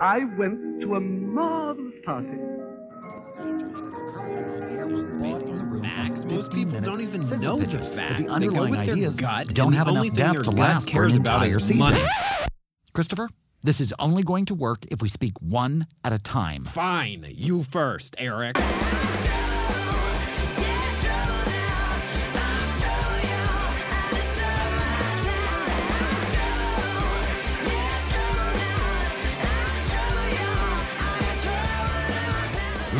I went to a marvelous party. Facts. Most people don't even know the pitches, but facts. the underlying with their ideas gut, don't have enough depth to last for an about entire is season. money. Christopher, this is only going to work if we speak one at a time. Fine, you first, Eric.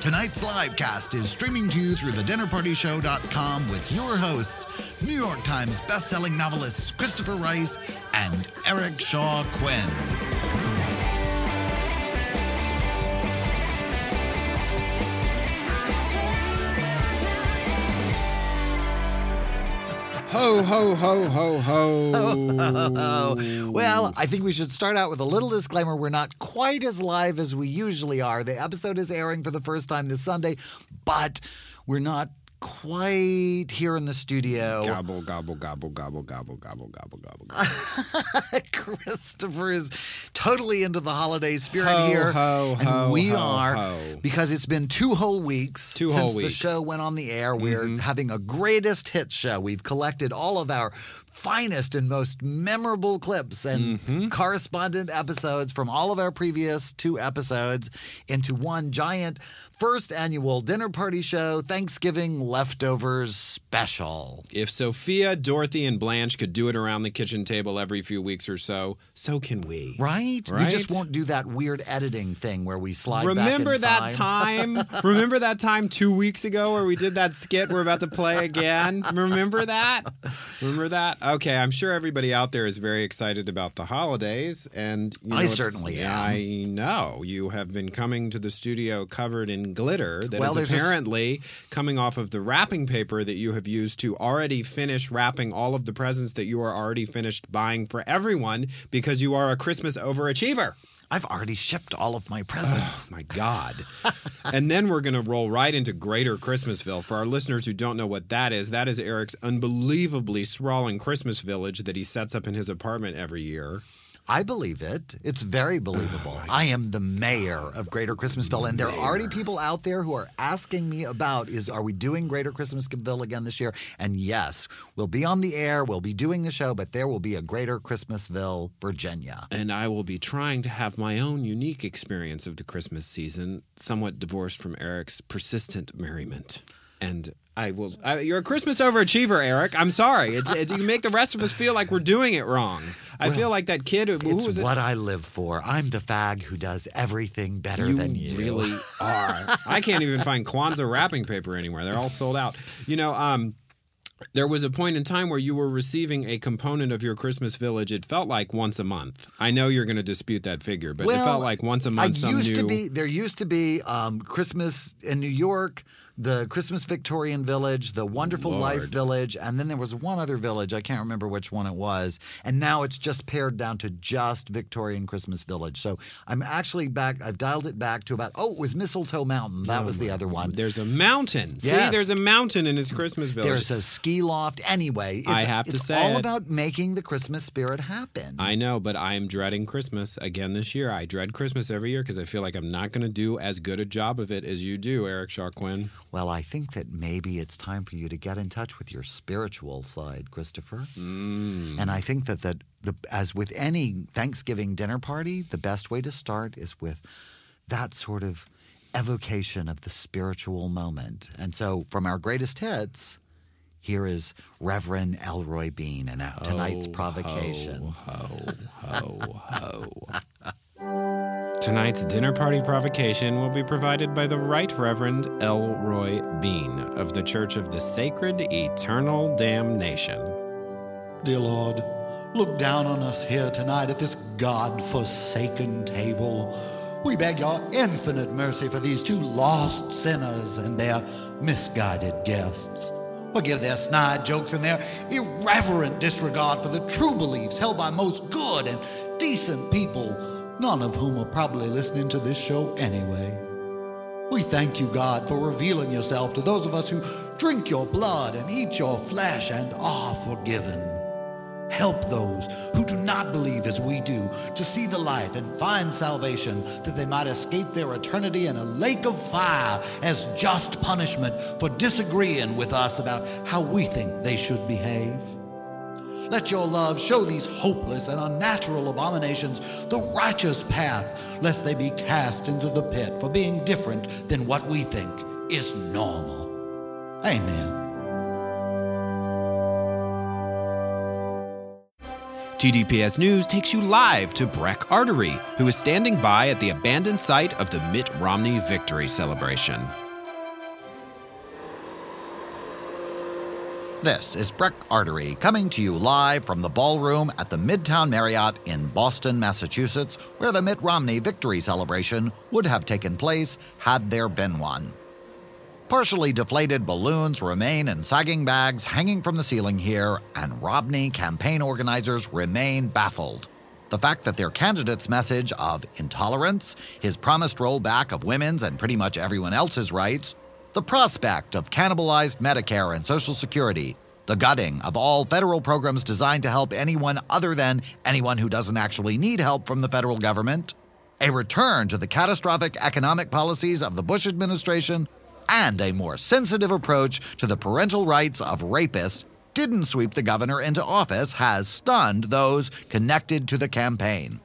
Tonight's live cast is streaming to you through thedinnerpartyshow.com with your hosts, New York Times bestselling novelists Christopher Rice and Eric Shaw Quinn. Ho, ho, ho, ho, ho. Well, I think we should start out with a little disclaimer. We're not quite as live as we usually are. The episode is airing for the first time this Sunday, but we're not quite here in the studio. Gobble, gobble, gobble, gobble, gobble, gobble, gobble, gobble. Gobble. Christopher is totally into the holiday spirit Ho, here. ho, and ho, we are because it's been two whole weeks Two since whole the show went on the air. We're Mhm. having a greatest hits show. We've collected all of our finest and most memorable clips and Mm-hmm. correspondent episodes from all of our previous two episodes into one giant first annual dinner party show Thanksgiving leftovers special. If Sophia, Dorothy, and Blanche could do it around the kitchen table every few weeks or so, so can we. Right? We just won't do that weird editing thing where we slide Remember back in that time? Remember that time two weeks ago where we did that skit we're about to play again? Remember that? Remember that? Okay, I'm sure everybody out there is very excited about the holidays, and you know, I certainly am. I know you have been coming to the studio covered in glitter that is Well, there's a s- apparently coming off of the wrapping paper that you have used to already finish wrapping all of the presents that you are already finished buying for everyone because you are a Christmas overachiever. I've already shipped all of my presents. My God. and then we're going to roll right into Greater Christmasville. For our listeners who don't know what that is, that is Eric's unbelievably sprawling Christmas village that he sets up in his apartment every year. I believe it. It's very oh, believable. I am the mayor of Greater Christmasville, and there are already people out there who are asking me about is are we doing Greater Christmasville again this year? And yes, we'll be on the air, we'll be doing the show, but there will be a Greater Christmasville, Virginia. And I will be trying to have my own unique experience of the Christmas season, somewhat divorced from Eric's persistent merriment. And I will. I, you're a Christmas overachiever, Eric. I'm sorry. It's, it, you make the rest of us feel like we're doing it wrong. I feel like that kid. Who, It's was it? what I live for. I'm the fag who does everything better you than you. really are. I can't even find Kwanzaa wrapping paper anywhere. They're all sold out. You know, um, there was a point in time where you were receiving a component of your Christmas village. It felt like once a month. I know you're going to dispute that figure, but it felt like once a month. I used new. to be there used to be um, Christmas in New York, the Christmas Victorian Village, the Wonderful Life Village, and then there was one other village. I can't remember which one it was. And now it's just pared down to just Victorian Christmas Village. So I'm actually back. I've dialed it back to about oh, it was Mistletoe Mountain. That was the oh other one. There's a mountain. Yes. See, there's a mountain in his Christmas village. There's a ski loft. Anyway, it's, I have to it's say all it. about making the Christmas spirit happen. I know, but I'm dreading Christmas again this year. I dread Christmas every year because I feel like I'm not going to do as good a job of it as you do, Eric Shaw Quinn. Well, I think that maybe it's time for you to get in touch with your spiritual side, Christopher. Mm. And I think that, that the, as with any Thanksgiving dinner party, the best way to start is with that sort of evocation of the spiritual moment. And so, from our greatest hits, here is Reverend Elroy Bean and tonight's Ho, provocation. Ho, ho, ho. Tonight's dinner party provocation will be provided by the Right Reverend Elroy Bean of the Church of the Sacred Eternal Damnation. Dear Lord, look down on us here tonight at this God forsaken table. We beg your infinite mercy for these two lost sinners and their misguided guests. Forgive their snide jokes and their irreverent disregard for the true beliefs held by most good and decent people, none of whom are probably listening to this show anyway. We thank you, God, for revealing yourself to those of us who drink your blood and eat your flesh and are forgiven. Help those who do not believe as we do to see the light and find salvation, that they might escape their eternity in a lake of fire as just punishment for disagreeing with us about how we think they should behave. Let your love show these hopeless and unnatural abominations the righteous path, lest they be cast into the pit for being different than what we think is normal. Amen. TDPS News takes you live to Breck Artery, who is standing by at the abandoned site of the Mitt Romney victory celebration. This is Breck Artery coming to you live from the ballroom at the Midtown Marriott in Boston, Massachusetts, where the Mitt Romney victory celebration would have taken place had there been one. Partially deflated balloons remain in sagging bags hanging from the ceiling here, and Romney campaign organizers remain baffled. The fact that their candidate's message of intolerance, his promised rollback of women's and pretty much everyone else's rights, the prospect of cannibalized Medicare and Social Security, the gutting of all federal programs designed to help anyone other than anyone who doesn't actually need help from the federal government, a return to the catastrophic economic policies of the Bush administration, and a more sensitive approach to the parental rights of rapists didn't sweep the governor into office has stunned those connected to the campaign.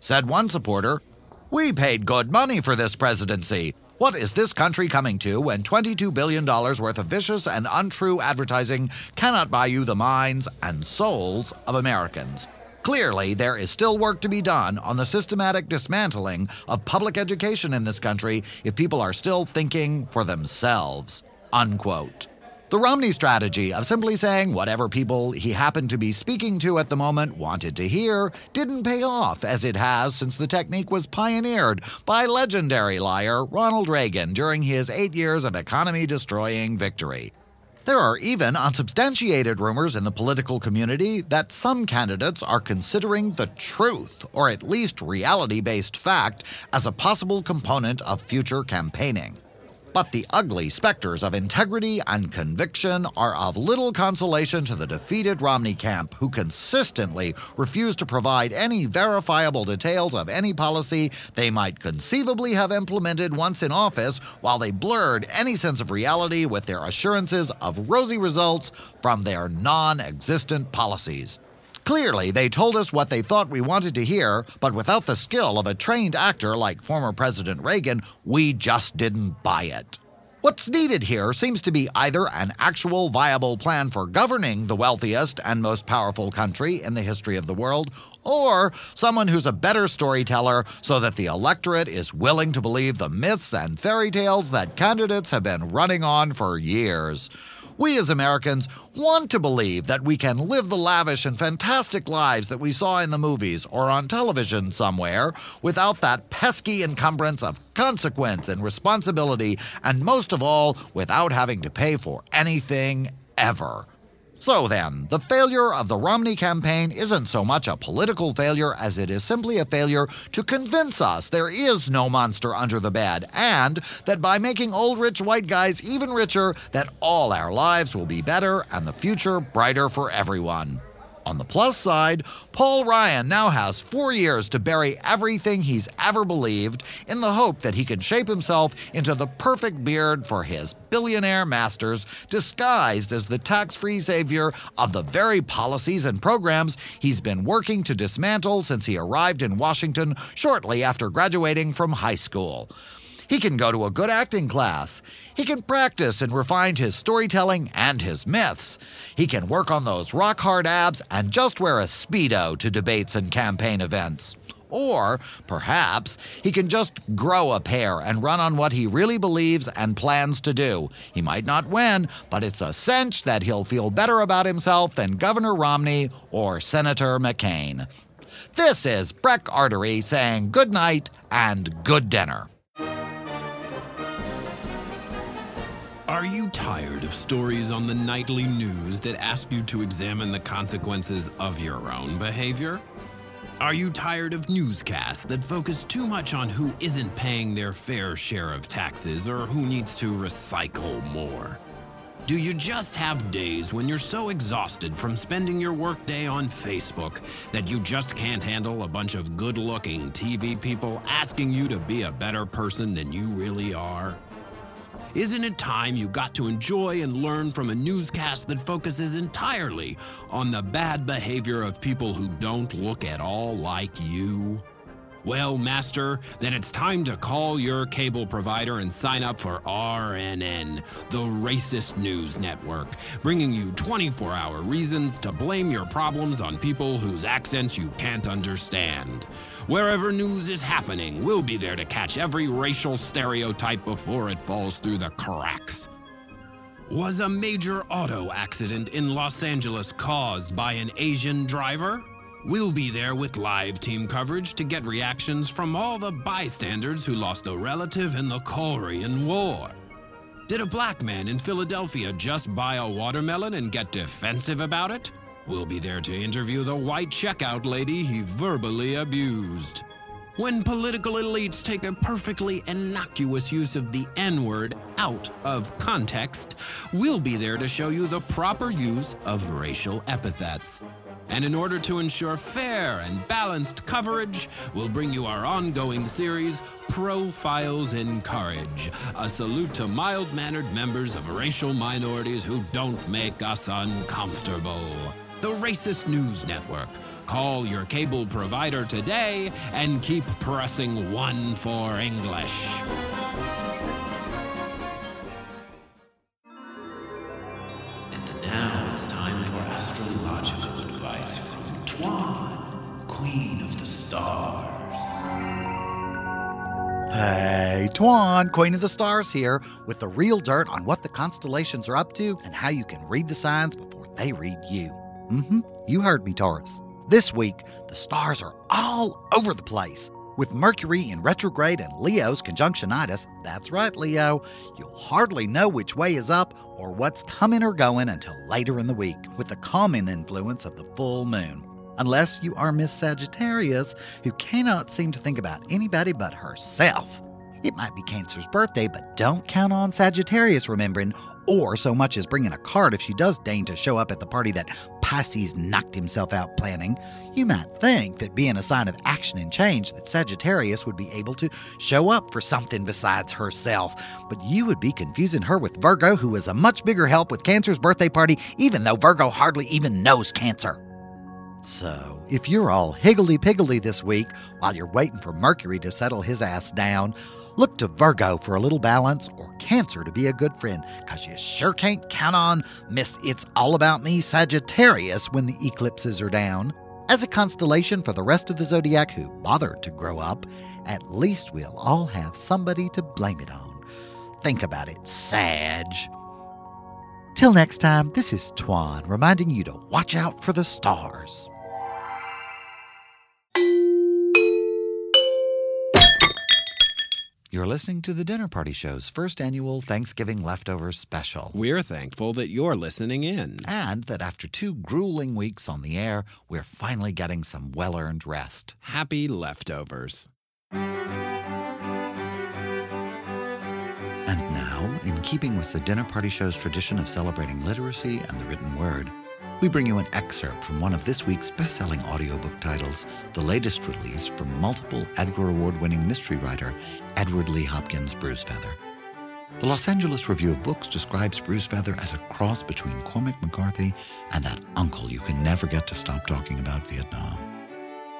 Said one supporter, We paid good money for this presidency. What is this country coming to when $22 billion worth of vicious and untrue advertising cannot buy you the minds and souls of Americans? Clearly, there is still work to be done on the systematic dismantling of public education in this country if people are still thinking for themselves. Unquote. The Romney strategy of simply saying whatever people he happened to be speaking to at the moment wanted to hear didn't pay off as it has since the technique was pioneered by legendary liar Ronald Reagan during his eight years of economy destroying victory. There are even unsubstantiated rumors in the political community that some candidates are considering the truth, or at least reality based fact, as a possible component of future campaigning. But the ugly specters of integrity and conviction are of little consolation to the defeated Romney camp, who consistently refuse to provide any verifiable details of any policy they might conceivably have implemented once in office, while they blurred any sense of reality with their assurances of rosy results from their non existent policies. Clearly, they told us what they thought we wanted to hear, but without the skill of a trained actor like former President Reagan, we just didn't buy it. What's needed here seems to be either an actual viable plan for governing the wealthiest and most powerful country in the history of the world, or someone who's a better storyteller so that the electorate is willing to believe the myths and fairy tales that candidates have been running on for years. We as Americans want to believe that we can live the lavish and fantastic lives that we saw in the movies or on television somewhere without that pesky encumbrance of consequence and responsibility, and most of all, without having to pay for anything ever. So then, the failure of the Romney campaign isn't so much a political failure as it is simply a failure to convince us there is no monster under the bed, and that by making old rich white guys even richer, that all our lives will be better and the future brighter for everyone. On the plus side, Paul Ryan now has four years to bury everything he's ever believed in the hope that he can shape himself into the perfect beard for his billionaire masters, disguised as the tax free savior of the very policies and programs he's been working to dismantle since he arrived in Washington shortly after graduating from high school. He can go to a good acting class. He can practice and refine his storytelling and his myths. He can work on those rock hard abs and just wear a Speedo to debates and campaign events. Or, perhaps, he can just grow a pair and run on what he really believes and plans to do. He might not win, but it's a cinch that he'll feel better about himself than Governor Romney or Senator McCain. This is Breck Artery saying good night and good dinner. Are you tired of stories on the nightly news that ask you to examine the consequences of your own behavior? Are you tired of newscasts that focus too much on who isn't paying their fair share of taxes or who needs to recycle more? Do you just have days when you're so exhausted from spending your workday on Facebook that you just can't handle a bunch of good looking TV people asking you to be a better person than you really are? Isn't it time you got to enjoy and learn from a newscast that focuses entirely on the bad behavior of people who don't look at all like you? Well, Master, then it's time to call your cable provider and sign up for RNN, the racist news network, bringing you 24 hour reasons to blame your problems on people whose accents you can't understand. Wherever news is happening, we'll be there to catch every racial stereotype before it falls through the cracks. Was a major auto accident in Los Angeles caused by an Asian driver? We'll be there with live team coverage to get reactions from all the bystanders who lost a relative in the Korean War. Did a black man in Philadelphia just buy a watermelon and get defensive about it? We'll be there to interview the white checkout lady he verbally abused. When political elites take a perfectly innocuous use of the N word out of context, we'll be there to show you the proper use of racial epithets. And in order to ensure fair and balanced coverage, we'll bring you our ongoing series, Profiles in Courage, a salute to mild mannered members of racial minorities who don't make us uncomfortable. The Racist News Network. Call your cable provider today and keep pressing one for English. And now it's time for astrological advice from Twan, Queen of the Stars. Hey, Twan, Queen of the Stars here, with the real dirt on what the constellations are up to and how you can read the signs before they read you. Mm-hmm. You heard me, Taurus. This week, the stars are all over the place. With Mercury in retrograde and Leo's conjunctionitis, that's right, Leo, you'll hardly know which way is up or what's coming or going until later in the week, with the calming influence of the full moon. Unless you are Miss Sagittarius, who cannot seem to think about anybody but herself. It might be Cancer's birthday, but don't count on Sagittarius remembering, or so much as bringing a card if she does deign to show up at the party that Pisces knocked himself out planning. You might think that being a sign of action and change, that Sagittarius would be able to show up for something besides herself. But you would be confusing her with Virgo, who is a much bigger help with Cancer's birthday party, even though Virgo hardly even knows Cancer. So, if you're all higgledy piggledy this week while you're waiting for Mercury to settle his ass down, look to Virgo for a little balance or Cancer to be a good friend, because you sure can't count on Miss It's All About Me Sagittarius when the eclipses are down. As a constellation for the rest of the zodiac who bothered to grow up, at least we'll all have somebody to blame it on. Think about it, Sag. Till next time, this is Twan reminding you to watch out for the stars. You're listening to the Dinner Party Show's first annual Thanksgiving Leftovers special. We're thankful that you're listening in. And that after two grueling weeks on the air, we're finally getting some well earned rest. Happy leftovers. And now, in keeping with the Dinner Party Show's tradition of celebrating literacy and the written word, we bring you an excerpt from one of this week's best selling audiobook titles, the latest release from multiple Edgar Award winning mystery writer Edward Lee Hopkins' Bruisefeather. The Los Angeles Review of Books describes Bruisefeather as a cross between Cormac McCarthy and that uncle you can never get to stop talking about Vietnam.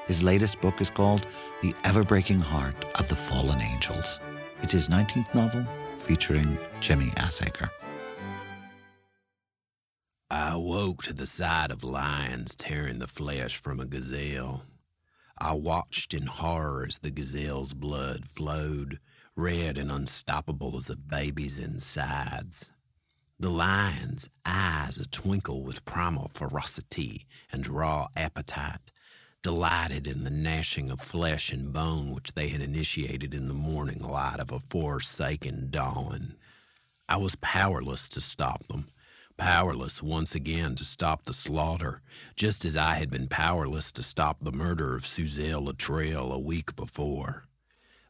His latest book is called The Ever Breaking Heart of the Fallen Angels. It's his 19th novel featuring Jimmy Assaker. I awoke to the sight of lions tearing the flesh from a gazelle. I watched in horror as the gazelle's blood flowed, red and unstoppable as a baby's insides. The lion's eyes a twinkle with primal ferocity and raw appetite, delighted in the gnashing of flesh and bone which they had initiated in the morning light of a forsaken dawn. I was powerless to stop them, powerless once again to stop the slaughter, just as I had been powerless to stop the murder of Suzelle Latrell a week before.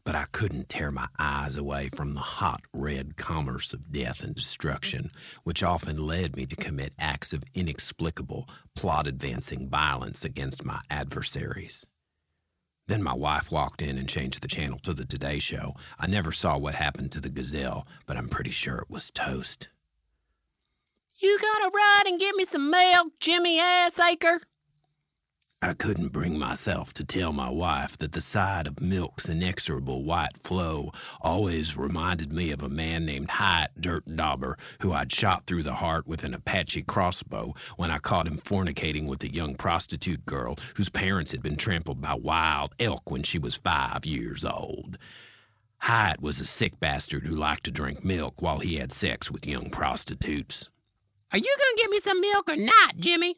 But I couldn't tear my eyes away from the hot red commerce of death and destruction, which often led me to commit acts of inexplicable, plot advancing violence against my adversaries. Then my wife walked in and changed the channel to the Today Show. I never saw what happened to the gazelle, but I'm pretty sure it was toast. You gonna ride and get me some milk, Jimmy Assacre? I couldn't bring myself to tell my wife that the sight of milk's inexorable white flow always reminded me of a man named Hyatt Dirt Dauber, who I'd shot through the heart with an Apache crossbow when I caught him fornicating with a young prostitute girl whose parents had been trampled by wild elk when she was five years old. Hyatt was a sick bastard who liked to drink milk while he had sex with young prostitutes. Are you gonna get me some milk or not, Jimmy?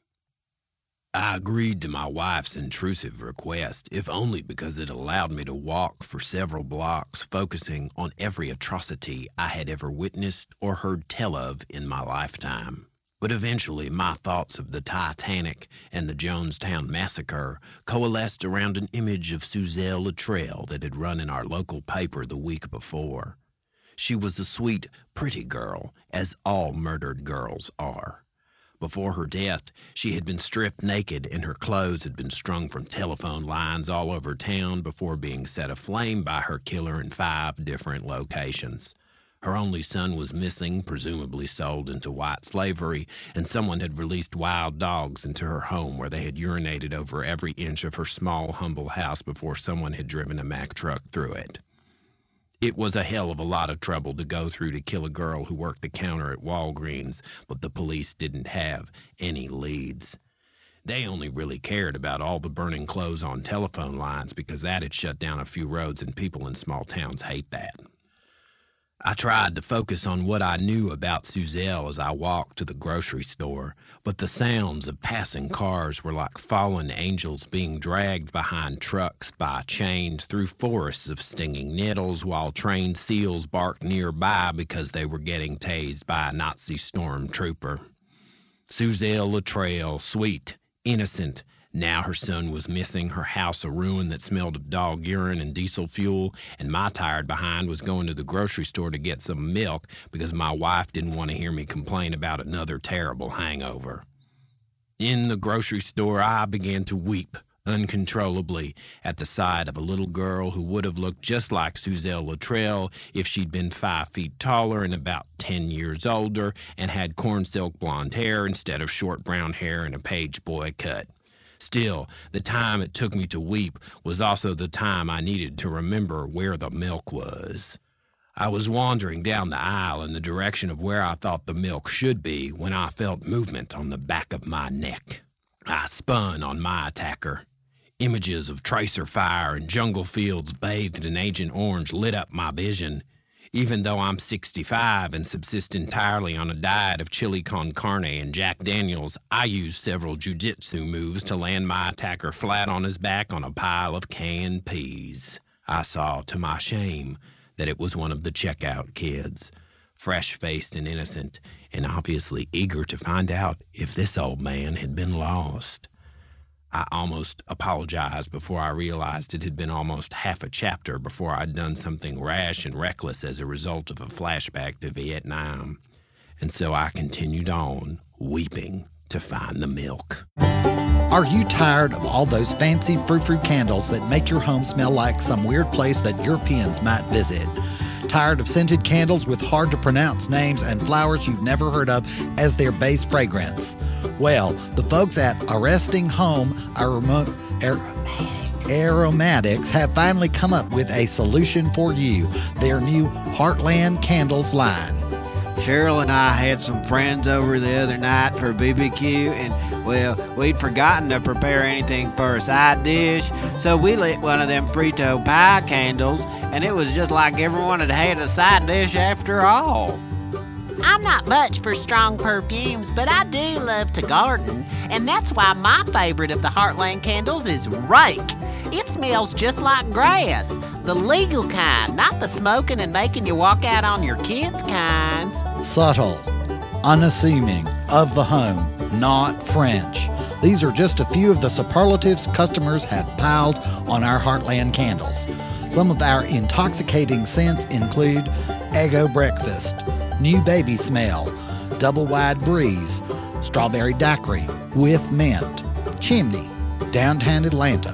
I agreed to my wife's intrusive request, if only because it allowed me to walk for several blocks, focusing on every atrocity I had ever witnessed or heard tell of in my lifetime. But eventually, my thoughts of the Titanic and the Jonestown Massacre coalesced around an image of Suzelle Latrell that had run in our local paper the week before. She was a sweet, pretty girl, as all murdered girls are. Before her death, she had been stripped naked and her clothes had been strung from telephone lines all over town before being set aflame by her killer in five different locations. Her only son was missing, presumably sold into white slavery, and someone had released wild dogs into her home where they had urinated over every inch of her small, humble house before someone had driven a Mack truck through it. It was a hell of a lot of trouble to go through to kill a girl who worked the counter at Walgreens, but the police didn't have any leads. They only really cared about all the burning clothes on telephone lines because that had shut down a few roads and people in small towns hate that. I tried to focus on what I knew about Suzelle as I walked to the grocery store, but the sounds of passing cars were like fallen angels being dragged behind trucks by chains through forests of stinging nettles while trained seals barked nearby because they were getting tased by a Nazi stormtrooper. Suzelle Latrell, sweet, innocent, now her son was missing, her house a ruin that smelled of dog urine and diesel fuel, and my tired behind was going to the grocery store to get some milk because my wife didn't want to hear me complain about another terrible hangover. In the grocery store, I began to weep uncontrollably at the sight of a little girl who would have looked just like Suzelle Latrell if she'd been five feet taller and about 10 years older and had corn silk blonde hair instead of short brown hair and a page boy cut. Still, the time it took me to weep was also the time I needed to remember where the milk was. I was wandering down the aisle in the direction of where I thought the milk should be when I felt movement on the back of my neck. I spun on my attacker. Images of tracer fire and jungle fields bathed in Agent Orange lit up my vision. Even though I'm 65 and subsist entirely on a diet of chili con carne and Jack Daniels, I use several jujitsu moves to land my attacker flat on his back on a pile of canned peas. I saw, to my shame, that it was one of the checkout kids, fresh faced and innocent, and obviously eager to find out if this old man had been lost. I almost apologized before I realized it had been almost half a chapter before I'd done something rash and reckless as a result of a flashback to Vietnam. And so I continued on, weeping, to find the milk. Are you tired of all those fancy frou-frou candles that make your home smell like some weird place that Europeans might visit? Tired of scented candles with hard to pronounce names and flowers you've never heard of as their base fragrance? Well, the folks at Arresting Home Aroma- Ar- Aromatics have finally come up with a solution for you their new Heartland Candles line. Cheryl and I had some friends over the other night for BBQ, and well, we'd forgotten to prepare anything for a side dish, so we lit one of them Frito pie candles, and it was just like everyone had had a side dish after all. I'm not much for strong perfumes, but I do love to garden, and that's why my favorite of the Heartland candles is Rake. It smells just like grass, the legal kind, not the smoking and making you walk out on your kids kind. subtle, unassuming, of the home, not French. These are just a few of the superlatives customers have piled on our Heartland candles. Some of our intoxicating scents include Ego Breakfast, New Baby Smell, Double Wide Breeze, Strawberry Daiquiri with Mint, Chimney, Downtown Atlanta,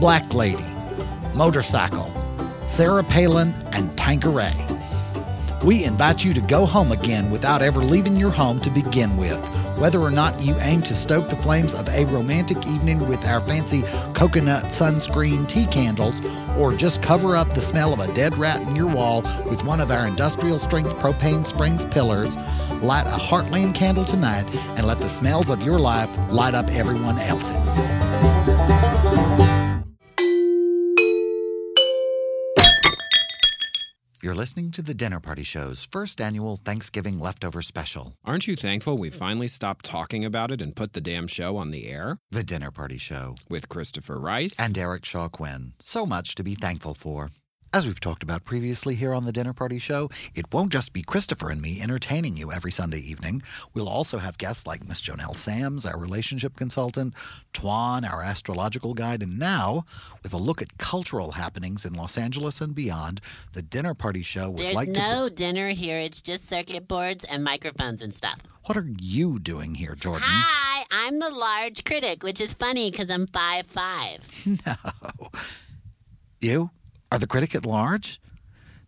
Black Lady, Motorcycle, Sarah Palin, and Tanqueray. We invite you to go home again without ever leaving your home to begin with. Whether or not you aim to stoke the flames of a romantic evening with our fancy coconut sunscreen tea candles, or just cover up the smell of a dead rat in your wall with one of our industrial strength propane springs pillars, light a Heartland candle tonight and let the smells of your life light up everyone else's. You're listening to the Dinner Party Show's first annual Thanksgiving leftover special. Aren't you thankful we finally stopped talking about it and put the damn show on the air? The Dinner Party Show. With Christopher Rice and Eric Shaw Quinn. So much to be thankful for. As we've talked about previously here on the Dinner Party Show, it won't just be Christopher and me entertaining you every Sunday evening. We'll also have guests like Miss Jonelle Sams, our relationship consultant, Tuan, our astrological guide, and now, with a look at cultural happenings in Los Angeles and beyond, the Dinner Party Show would There's like to. no dinner here. It's just circuit boards and microphones and stuff. What are you doing here, Jordan? Hi, I'm the large critic, which is funny because I'm five five. No. You are the critic at large?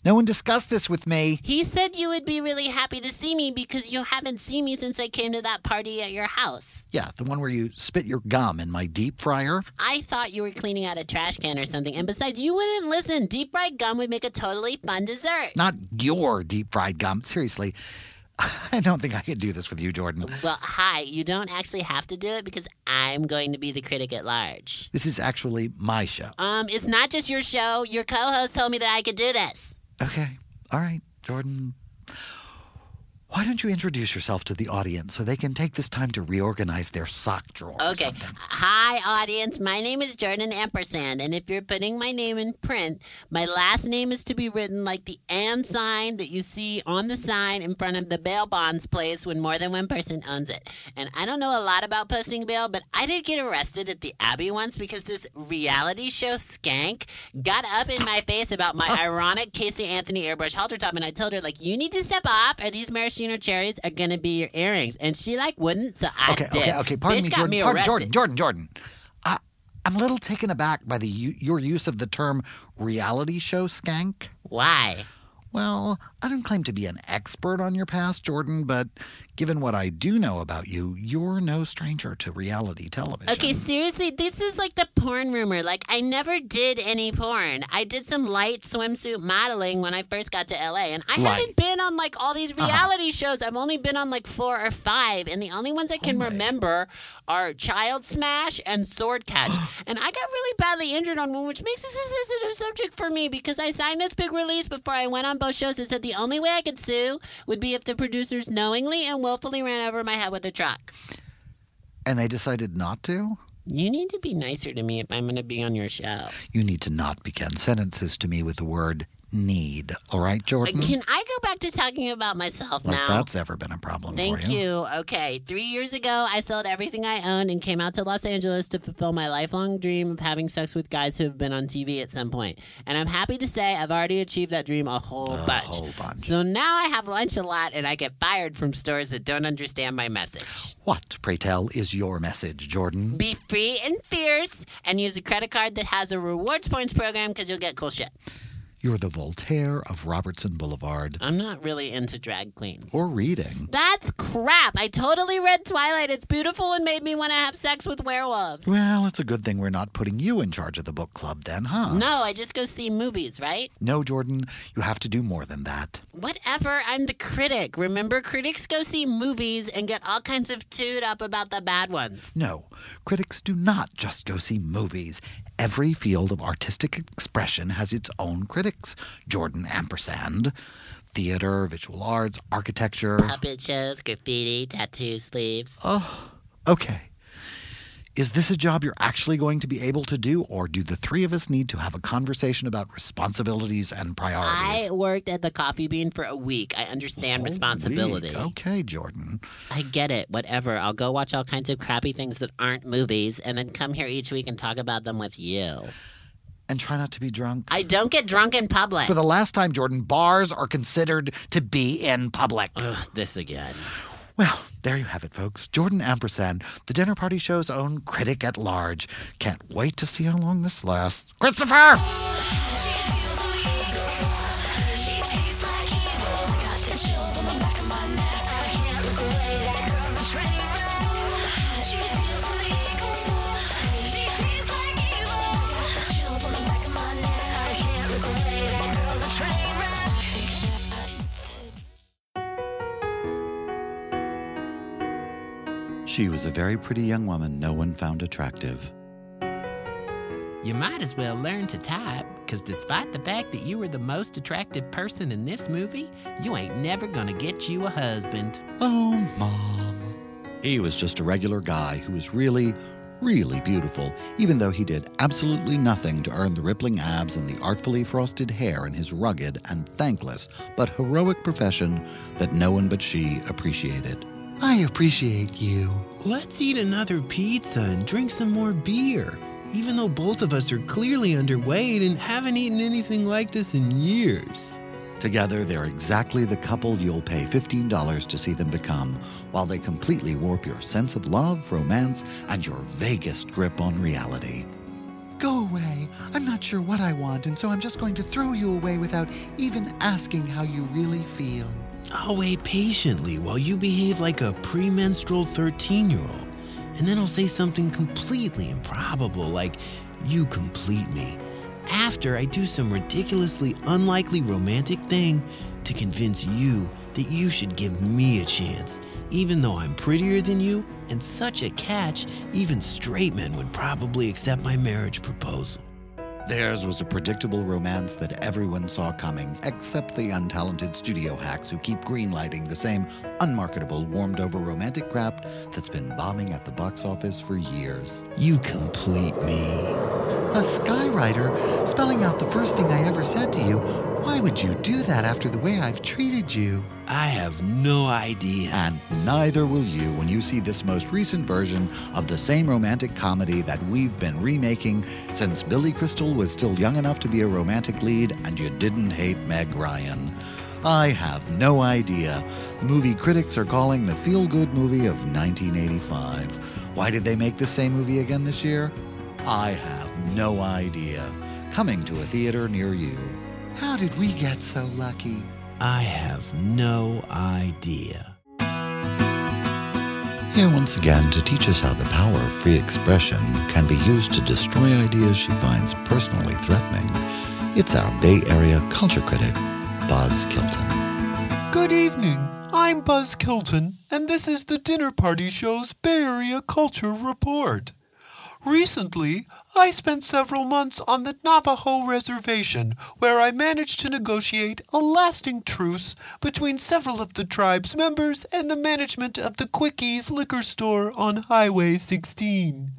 No one discussed this with me. He said you would be really happy to see me because you haven't seen me since I came to that party at your house. Yeah, the one where you spit your gum in my deep fryer. I thought you were cleaning out a trash can or something, and besides, you wouldn't listen. Deep fried gum would make a totally fun dessert. Not your deep fried gum. Seriously. I don't think I could do this with you, Jordan. Well, hi, you don't actually have to do it because I'm going to be the critic at large. This is actually my show. Um, it's not just your show. Your co-host told me that I could do this. Okay. All right, Jordan. Why don't you introduce yourself to the audience so they can take this time to reorganize their sock drawer? Okay. Hi, audience. My name is Jordan Ampersand, and if you're putting my name in print, my last name is to be written like the and sign that you see on the sign in front of the bail bonds place when more than one person owns it. And I don't know a lot about posting bail, but I did get arrested at the Abbey once because this reality show skank got up in my face about my ironic Casey Anthony airbrush halter top, and I told her like, "You need to step off, or these maraschino cherries are gonna be your earrings." And she like wouldn't, so I Okay, did. okay, okay. Pardon Bitch me, Jordan. me Pardon- Jordan, Jordan, Jordan. I, I'm a little taken aback by the your use of the term reality show skank. Why? Well, I don't claim to be an expert on your past, Jordan, but given what I do know about you, you're no stranger to reality television. Okay, seriously, this is like the porn rumor. Like, I never did any porn. I did some light swimsuit modeling when I first got to LA, and I Light. haven't been on like all these uh-huh. reality shows. I've only been on like four or five, and the only ones I can remember are Child Smash and Sword Catch. and I got really badly injured on one, which makes this a sensitive subject for me because I signed this big release before I went on both shows. It said the only way I could sue would be if the producers knowingly and willfully ran over my head with a truck. And they decided not to? You need to be nicer to me if I'm going to be on your show. You need to not begin sentences to me with the word need. All right, uh, Jordan? Can I go back to talking about myself like now? that's ever been a problem Thank for you. you. Okay, three years ago, I sold everything I owned and came out to Los Angeles to fulfill my lifelong dream of having sex with guys who have been on TV at some point. And I'm happy to say I've already achieved that dream a whole A bunch. whole bunch. So now I have lunch a lot and I get fired from stores that don't understand my message. What, pray tell, is your message, Jordan? Be free and fierce and use a credit card that has a rewards points program because you'll get cool shit. You're the Voltaire of Robertson Boulevard. I'm not really into drag queens. Or reading. That's crap. I totally read Twilight. It's beautiful and made me want to have sex with werewolves. Well, it's a good thing we're not putting you in charge of the book club then, huh? No, I just go see movies, right? No, Jordan, you have to do more than that. Whatever. I'm the critic. Remember, critics go see movies and get all kinds of toot up about the bad ones. No, critics do not just go see movies. Every field of artistic expression has its own critics. Jordan Ampersand. Theater, visual arts, architecture. Puppet shows, graffiti, tattoo sleeves. Oh, okay. Is this a job you're actually going to be able to do, or do the three of us need to have a conversation about responsibilities and priorities? I worked at the Coffee Bean for a week. I understand responsibility. Weak. Okay, Jordan. I get it. Whatever. I'll go watch all kinds of crappy things that aren't movies and then come here each week and talk about them with you. And try not to be drunk. I don't get drunk in public. For the last time, Jordan, bars are considered to be in public. Ugh, this again. Well, there you have it, folks. Jordan Ampersand, the dinner party show's own critic at large. Can't wait to see how long this lasts. Christopher! She was a very pretty young woman no one found attractive. You might as well learn to type, because despite the fact that you were the most attractive person in this movie, you ain't never gonna get you a husband. Oh, Mom. He was just a regular guy who was really, really beautiful, even though he did absolutely nothing to earn the rippling abs and the artfully frosted hair in his rugged and thankless but heroic profession that no one but she appreciated. I appreciate you. Let's eat another pizza and drink some more beer. Even though both of us are clearly underweight and haven't eaten anything like this in years. Together, they're exactly the couple you'll pay $15 to see them become, while they completely warp your sense of love, romance, and your vaguest grip on reality. Go away. I'm not sure what I want, and so I'm just going to throw you away without even asking how you really feel. I'll wait patiently while you behave like a premenstrual 13 year old. And then I'll say something completely improbable, like, You complete me. After I do some ridiculously unlikely romantic thing to convince you that you should give me a chance, even though I'm prettier than you and such a catch, even straight men would probably accept my marriage proposal. Theirs was a predictable romance that everyone saw coming, except the untalented studio hacks who keep greenlighting the same unmarketable, warmed over romantic crap that's been bombing at the box office for years. You complete me. A skywriter spelling out the first thing I ever said to you. Why would you do that after the way I've treated you? I have no idea. And neither will you when you see this most recent version of the same romantic comedy that we've been remaking since Billy Crystal was still young enough to be a romantic lead and you didn't hate Meg Ryan. I have no idea. Movie critics are calling the feel good movie of 1985. Why did they make the same movie again this year? I have no idea. Coming to a theater near you. How did we get so lucky? I have no idea. Here once again to teach us how the power of free expression can be used to destroy ideas she finds personally threatening, it's our Bay Area culture critic, Buzz Kilton. Good evening. I'm Buzz Kilton, and this is the Dinner Party Show's Bay Area Culture Report. Recently, I spent several months on the Navajo Reservation, where I managed to negotiate a lasting truce between several of the tribe's members and the management of the Quickies liquor store on Highway 16.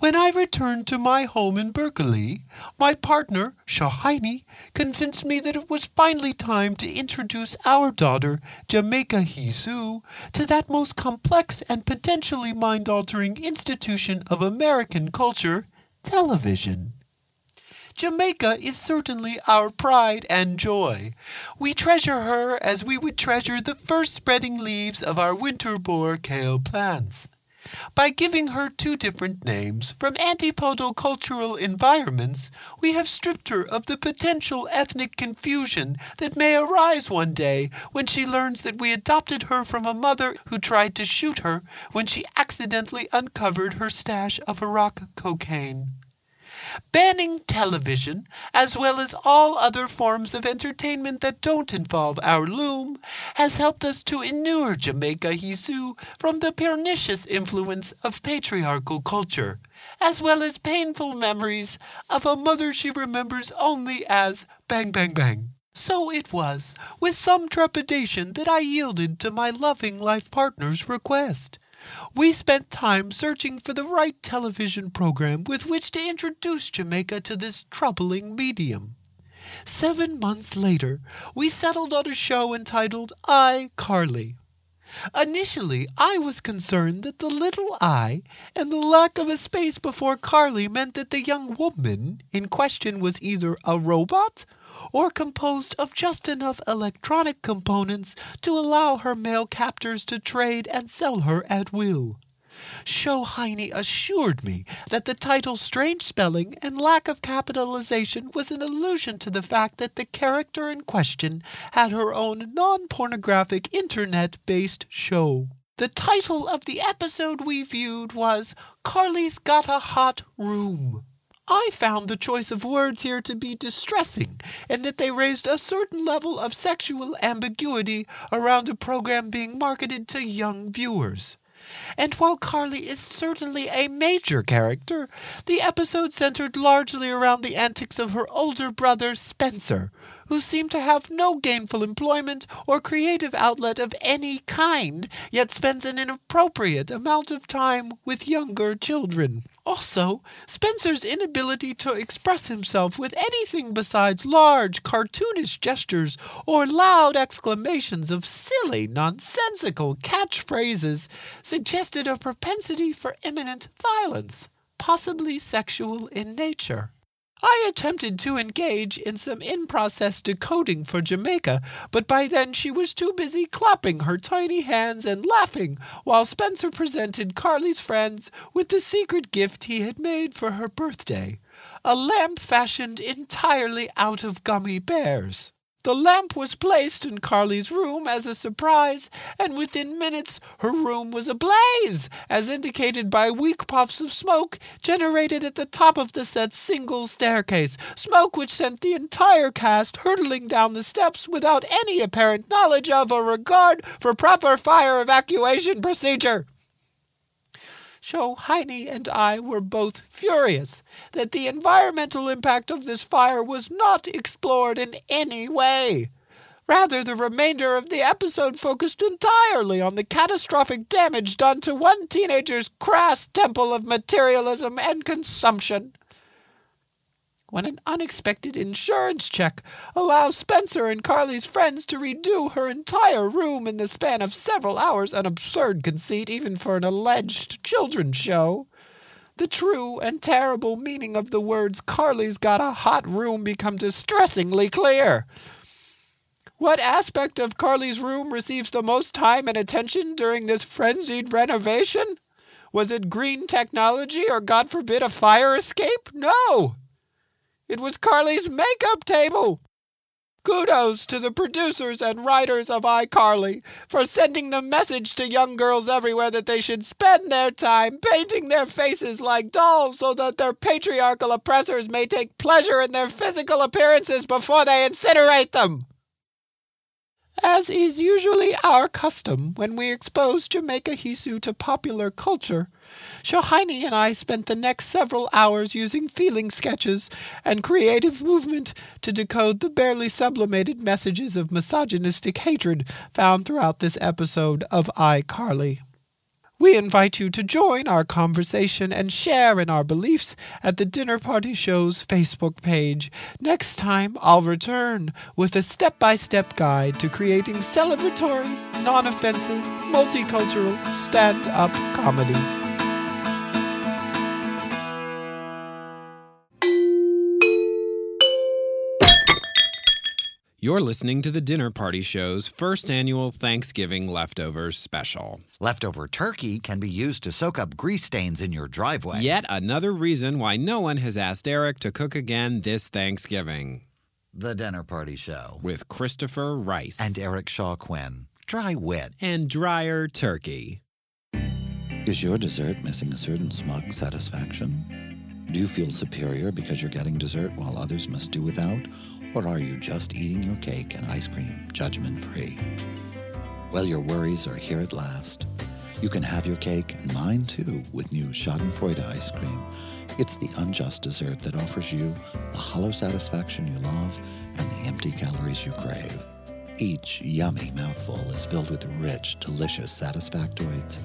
When I returned to my home in Berkeley, my partner, Shahini, convinced me that it was finally time to introduce our daughter, Jamaica Hisu, to that most complex and potentially mind altering institution of American culture, television. Jamaica is certainly our pride and joy. We treasure her as we would treasure the first spreading leaves of our Winterbor kale plants. By giving her two different names from antipodal cultural environments, we have stripped her of the potential ethnic confusion that may arise one day when she learns that we adopted her from a mother who tried to shoot her when she accidentally uncovered her stash of Iraq cocaine. Banning television, as well as all other forms of entertainment that don't involve our loom, has helped us to inure Jamaica Hisu from the pernicious influence of patriarchal culture, as well as painful memories of a mother she remembers only as Bang Bang Bang. So it was with some trepidation that I yielded to my loving life partner's request. We spent time searching for the right television program with which to introduce Jamaica to this troubling medium. Seven months later, we settled on a show entitled iCarly. Initially, I was concerned that the little I and the lack of a space before Carly meant that the young woman in question was either a robot or composed of just enough electronic components to allow her male captors to trade and sell her at will. Shohini assured me that the title's strange spelling and lack of capitalization was an allusion to the fact that the character in question had her own non pornographic internet based show. The title of the episode we viewed was Carly's Got a Hot Room. I found the choice of words here to be distressing, and that they raised a certain level of sexual ambiguity around a program being marketed to young viewers. And while Carly is certainly a major character, the episode centered largely around the antics of her older brother, Spencer, who seemed to have no gainful employment or creative outlet of any kind, yet spends an inappropriate amount of time with younger children. Also, Spencer's inability to express himself with anything besides large, cartoonish gestures or loud exclamations of silly, nonsensical catchphrases suggested a propensity for imminent violence, possibly sexual in nature. I attempted to engage in some in process decoding for Jamaica, but by then she was too busy clapping her tiny hands and laughing while Spencer presented Carly's friends with the secret gift he had made for her birthday a lamp fashioned entirely out of gummy bears. The lamp was placed in Carly's room as a surprise, and within minutes her room was ablaze, as indicated by weak puffs of smoke generated at the top of the set's single staircase, smoke which sent the entire cast hurtling down the steps without any apparent knowledge of or regard for proper fire evacuation procedure. Shohini and I were both furious that the environmental impact of this fire was not explored in any way. Rather, the remainder of the episode focused entirely on the catastrophic damage done to one teenager's crass temple of materialism and consumption when an unexpected insurance check allows Spencer and Carly's friends to redo her entire room in the span of several hours, an absurd conceit even for an alleged children's show. The true and terrible meaning of the words Carly's got a hot room become distressingly clear. What aspect of Carly's room receives the most time and attention during this frenzied renovation? Was it green technology or, God forbid, a fire escape? No! It was Carly's makeup table. Kudos to the producers and writers of iCarly for sending the message to young girls everywhere that they should spend their time painting their faces like dolls so that their patriarchal oppressors may take pleasure in their physical appearances before they incinerate them. As is usually our custom when we expose Jamaica Hisu to popular culture, Shohini and I spent the next several hours using feeling sketches and creative movement to decode the barely sublimated messages of misogynistic hatred found throughout this episode of iCarly. We invite you to join our conversation and share in our beliefs at the Dinner Party Show's Facebook page. Next time, I'll return with a step by step guide to creating celebratory, non offensive, multicultural stand up comedy. You're listening to the Dinner Party Show's first annual Thanksgiving leftovers special. Leftover turkey can be used to soak up grease stains in your driveway. Yet another reason why no one has asked Eric to cook again this Thanksgiving. The Dinner Party Show. With Christopher Rice. And Eric Shaw Quinn. Dry wit. And drier turkey. Is your dessert missing a certain smug satisfaction? Do you feel superior because you're getting dessert while others must do without? Or are you just eating your cake and ice cream judgment free? Well, your worries are here at last. You can have your cake, and mine too, with new Schadenfreude ice cream. It's the unjust dessert that offers you the hollow satisfaction you love and the empty calories you crave. Each yummy mouthful is filled with rich, delicious satisfactoids.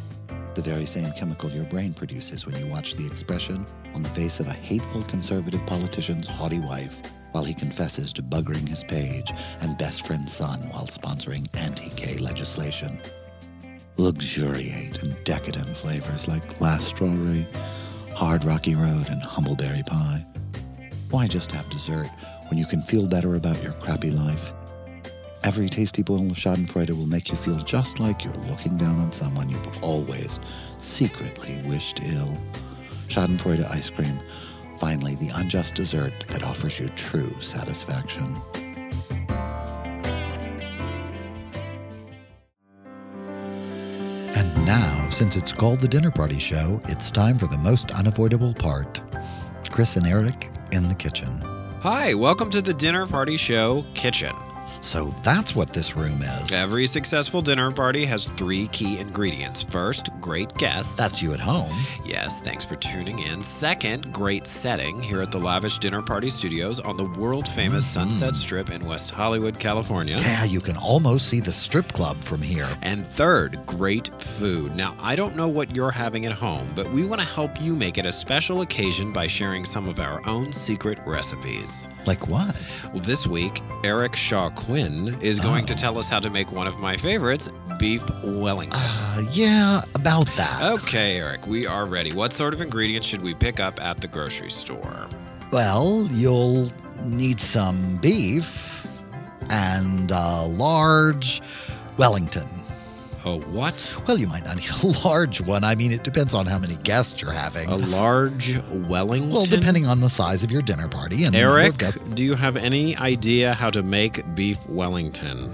the very same chemical your brain produces when you watch the expression on the face of a hateful conservative politician's haughty wife while he confesses to buggering his page and best friend's son while sponsoring anti-gay legislation. Luxuriate in decadent flavors like glass strawberry, hard rocky road, and humbleberry pie. Why just have dessert when you can feel better about your crappy life? Every tasty bowl of Schadenfreude will make you feel just like you're looking down on someone you've always secretly wished ill. Schadenfreude ice cream, finally the unjust dessert that offers you true satisfaction. And now, since it's called the Dinner Party Show, it's time for the most unavoidable part Chris and Eric in the kitchen. Hi, welcome to the Dinner Party Show Kitchen. So that's what this room is. Every successful dinner party has three key ingredients. First, great guests. That's you at home. Yes, thanks for tuning in. Second, great setting here at the lavish dinner party studios on the world famous mm-hmm. Sunset Strip in West Hollywood, California. Yeah, you can almost see the strip club from here. And third, great food. Now, I don't know what you're having at home, but we want to help you make it a special occasion by sharing some of our own secret recipes. Like what? Well, this week, Eric Shaw Quinn is going to tell us how to make one of my favorites, beef Wellington. Uh, yeah, about that. Okay, Eric, we are ready. What sort of ingredients should we pick up at the grocery store? Well, you'll need some beef and a large Wellington. A what? Well, you might not need a large one. I mean, it depends on how many guests you're having. A large Wellington? Well, depending on the size of your dinner party and Eric, do you have any idea how to make beef Wellington?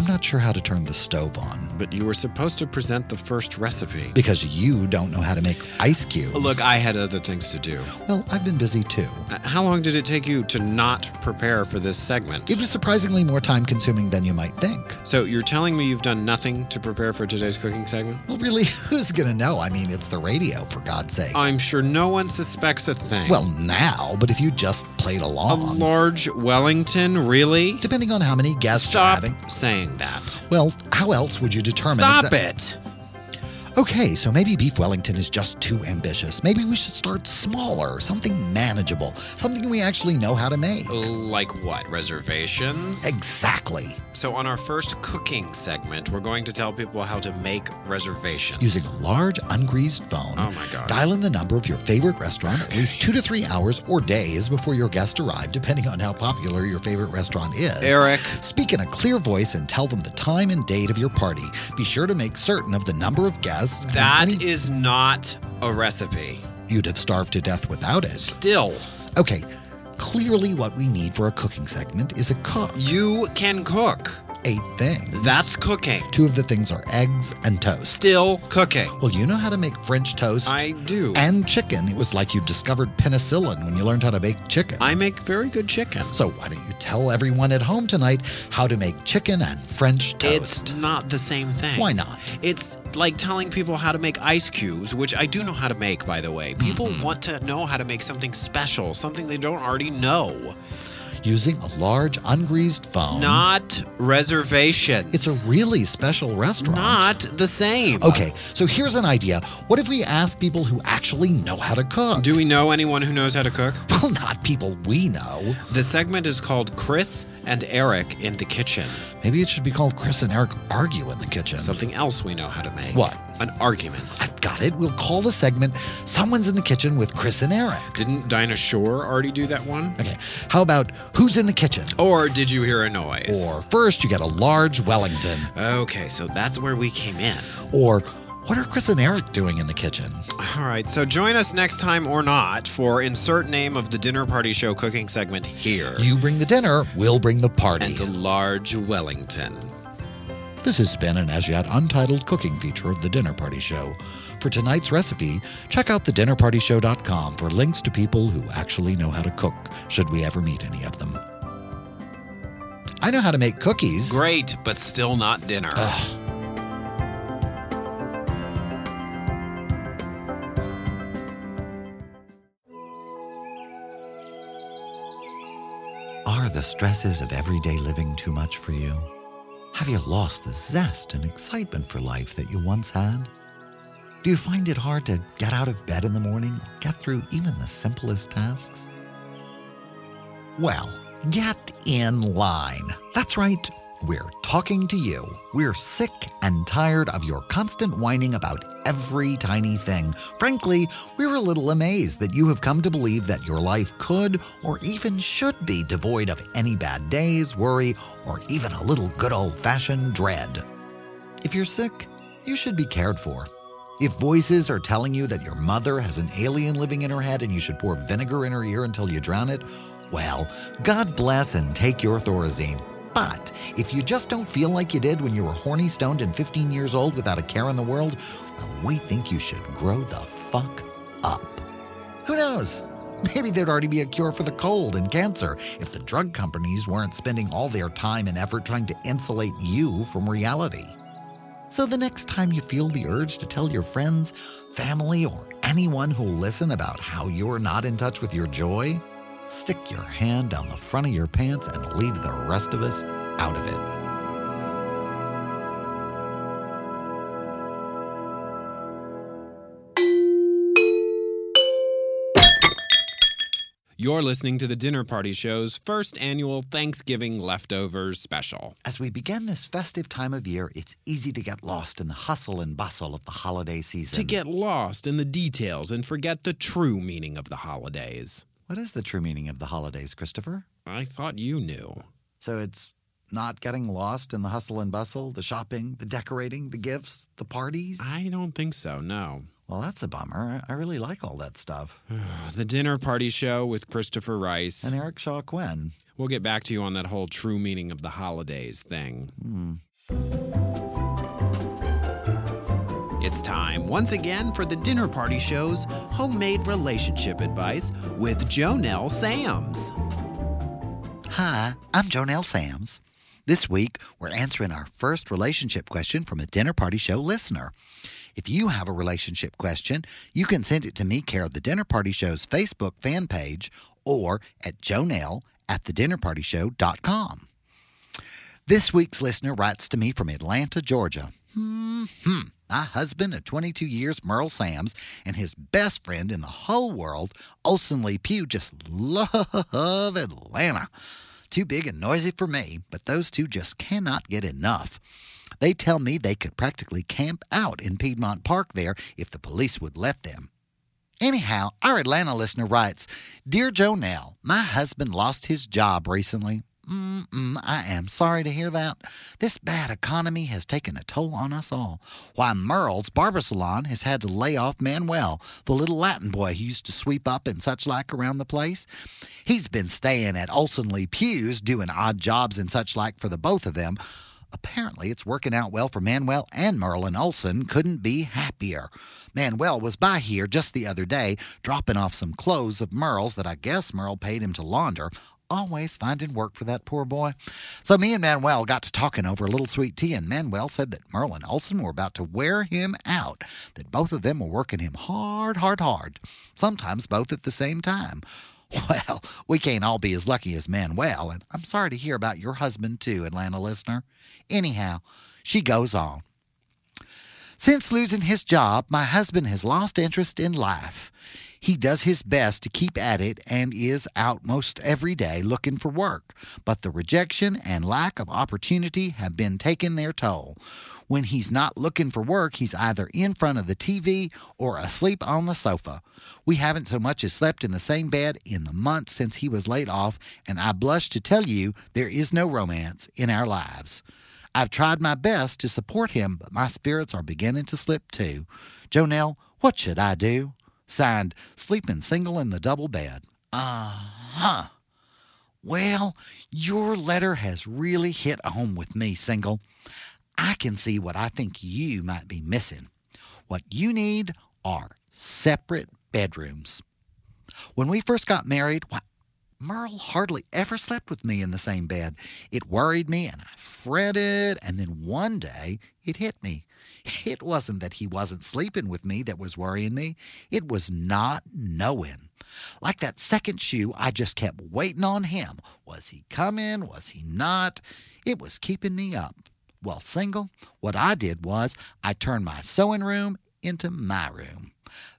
I'm not sure how to turn the stove on But you were supposed to present the first recipe. because you don't know how to make ice cubes. Look, I had other things to do. well, I've been busy too. Uh, How long did it take you to not prepare for this segment? It was surprisingly more time consuming than you might think. So you're telling me you've done nothing to prepare for today's cooking segment? Well, really, who's going to know? I mean, it's the radio, for God's sake. I'm sure no one suspects a thing. well, now, but if you just played along. a large Wellington, really? depending on how many guests Stop you're having. saying that. Well, how else would you determine? Stop exa- it. Okay, so maybe beef Wellington is just too ambitious. Maybe we should start smaller, something manageable, something we actually know how to make. Like what? Reservations? Exactly. So, on our first cooking segment, we're going to tell people how to make reservations. Using a large, ungreased phone, Oh my God. dial in the number of your favorite restaurant at least two to three hours or days before your guest arrive, depending on how popular your favorite restaurant is. Eric. Speak in a clear voice and tell them the time and date of your party. Be sure to make certain of the number of guests. And That any- is not a recipe. You'd have starved to death without it. Still, Okay, clearly what we need for a cooking segment is a cook. you can cook. Eight things. That's cooking. Two of the things are eggs and toast. Still cooking. Well, you know how to make French toast I do. and chicken. It was like you discovered penicillin when you learned how to bake chicken. I make very good chicken. so why don't you tell everyone at home tonight how to make chicken and French toast? It's not the same thing. Why not? It's like telling people how to make ice cubes, which I do know how to make, by the way. People Mm-hmm. want to know how to make something special, something they don't already know. Using a large ungreased phone. Not reservations. It's a really special restaurant. not the same. Okay, so here's an idea. What if we ask people who actually know how to cook? Do we know anyone who knows how to cook? well, not people we know. The segment is called Chris and Eric in the Kitchen. Maybe it should be called Chris and Eric Argue in the Kitchen. Something else we know how to make. What? An argument. I've got it. We'll call the segment Someone's in the Kitchen with Chris and Eric. Didn't Dinah Shore already do that one? Okay, how about Who's in the Kitchen? Or did you hear a noise? Or first, you get a large Wellington. Okay, so that's where we came in. Or what are Chris and Eric doing in the kitchen? All right, so join us next time or not for insert name of the dinner party show cooking segment here. You bring the dinner, we'll bring the party. and the large Wellington. This has been an as yet untitled cooking feature of The Dinner Party Show. For tonight's recipe, check out thedinnerpartyshow.com for links to people who actually know how to cook, should we ever meet any of them. I know how to make cookies. Great, but still not dinner. Are the stresses of everyday living too much for you? Have you lost the zest and excitement for life that you once had? Do you find it hard to get out of bed in the morning, get through even the simplest tasks? Well, get in line. That's right. We're talking to you. We're sick and tired of your constant whining about every tiny thing. Frankly, we're a little amazed that you have come to believe that your life could or even should be devoid of any bad days, worry, or even a little good old fashioned dread. If you're sick, you should be cared for. If voices are telling you that your mother has an alien living in her head and you should pour vinegar in her ear until you drown it, well, God bless and take your Thorazine. But if you just don't feel like you did when you were horny, stoned, and 15 years old without a care in the world, well, we think you should grow the fuck up. Who knows? Maybe there'd already be a cure for the cold and cancer if the drug companies weren't spending all their time and effort trying to insulate you from reality. So the next time you feel the urge to tell your friends, family, or anyone who'll listen about how you're not in touch with your joy, stick your hand down the front of your pants and leave the rest of us out of it. You're listening to the Dinner Party Show's first annual Thanksgiving Leftovers special. As we begin this festive time of year, it's easy to get lost in the hustle and bustle of the holiday season. To get lost in the details and forget the true meaning of the holidays. What is the true meaning of the holidays, Christopher? I thought you knew. So it's not getting lost in the hustle and bustle, the shopping, the decorating, the gifts, the parties? I don't think so, no. Well, that's a bummer. I really like all that stuff. the Dinner Party Show with Christopher Rice. And Eric Shaw Quinn. We'll get back to you on that whole true meaning of the holidays thing. Hmm. It's time once again for the Dinner Party Show's homemade relationship advice with Jonelle Sams. Hi, I'm Jonelle Sams. This week, we're answering our first relationship question from a dinner party show listener. If you have a relationship question, you can send it to me, care of the Dinner Party Show's Facebook fan page, or at jonelle at thedinnerpartyshow.com. This week's listener writes to me from Atlanta, Georgia. Hmm. My husband of 22 years, Merle Sams, and his best friend in the whole world, Olson Lee Pugh, just love Atlanta. Too big and noisy for me, but those two just cannot get enough. They tell me they could practically camp out in Piedmont Park there if the police would let them. Anyhow, our Atlanta listener writes Dear Jonelle, my husband lost his job recently. Mm-mm, I am sorry to hear that. This bad economy has taken a toll on us all. Why, Merle's barber salon has had to lay off Manuel, the little Latin boy who used to sweep up and such like around the place. He's been staying at Olson Lee Pew's, doing odd jobs and such like for the both of them. Apparently, it's working out well for Manuel and Merlin Olson. Couldn't be happier. Manuel was by here just the other day, dropping off some clothes of Merle's that I guess Merle paid him to launder. Always finding work for that poor boy. So me and Manuel got to talking over a little sweet tea, and Manuel said that Merle and Olson were about to wear him out, that both of them were working him hard, hard, hard, sometimes both at the same time. Well, we can't all be as lucky as Manuel, and I'm sorry to hear about your husband too, Atlanta listener. Anyhow, she goes on. Since losing his job, my husband has lost interest in life. He does his best to keep at it and is out most every day looking for work, but the rejection and lack of opportunity have been taking their toll. When he's not looking for work, he's either in front of the TV or asleep on the sofa. We haven't so much as slept in the same bed in the months since he was laid off, and I blush to tell you there is no romance in our lives. I've tried my best to support him, but my spirits are beginning to slip too. Jonelle, what should I do? Signed, Sleeping Single in the Double Bed. Uh huh. Well, your letter has really hit home with me, Single. I can see what I think you might be missing. What you need are separate bedrooms. When we first got married, why, Merle hardly ever slept with me in the same bed. It worried me and I fretted, and then one day it hit me. It wasn't that he wasn't sleeping with me that was worrying me, it was not knowing. Like that second shoe, I just kept waiting on him. Was he coming? Was he not? It was keeping me up. Well, single, what I did was I turned my sewing room into my room.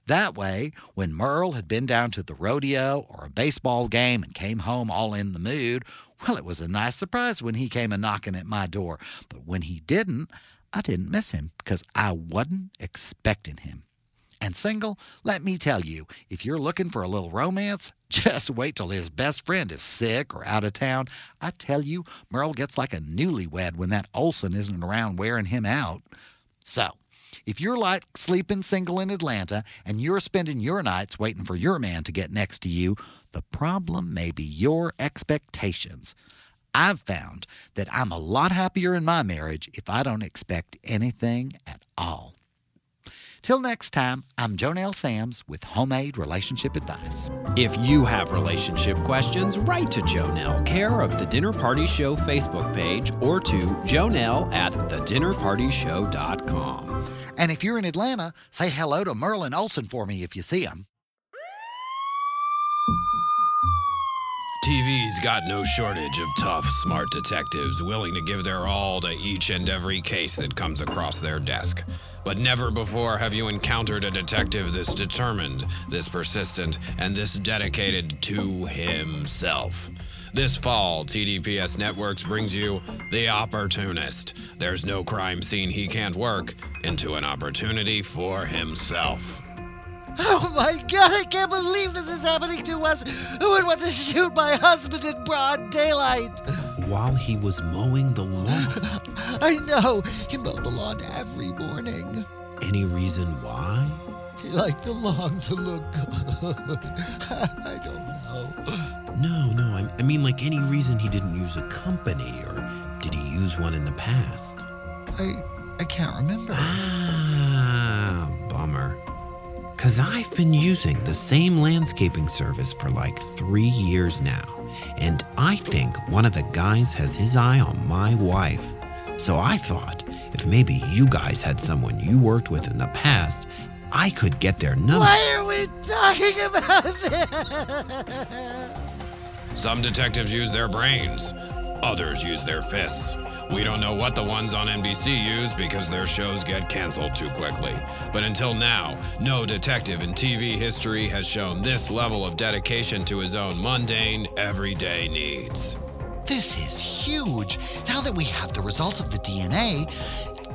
That way, when Merle had been down to the rodeo or a baseball game and came home all in the mood, well, it was a nice surprise when he came a knocking at my door. But when he didn't, I didn't miss him because I wasn't expecting him. And single, let me tell you, if you're looking for a little romance, just wait till his best friend is sick or out of town. I tell you, Merle gets like a newlywed when that Olson isn't around wearing him out. So, if you're like sleeping single in Atlanta and you're spending your nights waiting for your man to get next to you, the problem may be your expectations. I've found that I'm a lot happier in my marriage if I don't expect anything at all. Till next time, I'm Jonelle Sams with Homemade Relationship Advice. If you have relationship questions, write to Jonelle, care of the Dinner Party Show Facebook page, or to jonelle at thedinnerpartyshow.com. And if you're in Atlanta, say hello to Merlin Olson for me if you see him. TV's got no shortage of tough, smart detectives willing to give their all to each and every case that comes across their desk. But never before have you encountered a detective this determined, this persistent, and this dedicated to himself. This fall, TDPS Networks brings you The Opportunist. There's no crime scene he can't work into an opportunity for himself. Oh my god, I can't believe this is happening to us! Who would want to shoot my husband in broad daylight? While he was mowing the lawn. I know, he mowed the lawn every morning. Any reason why? He liked the lawn to look good. I don't know. No, no, I, I mean like any reason he didn't use a company, or did he use one in the past? I I can't remember. Ah, bummer. Because I've been using the same landscaping service for like three years now. And I think one of the guys has his eye on my wife. So I thought if maybe you guys had someone you worked with in the past, I could get their number. Why are we talking about this? Some detectives use their brains, others use their fists. We don't know what the ones on NBC use because their shows get canceled too quickly. But until now, no detective in TV history has shown this level of dedication to his own mundane, everyday needs. This is huge. Now that we have the results of the DNA,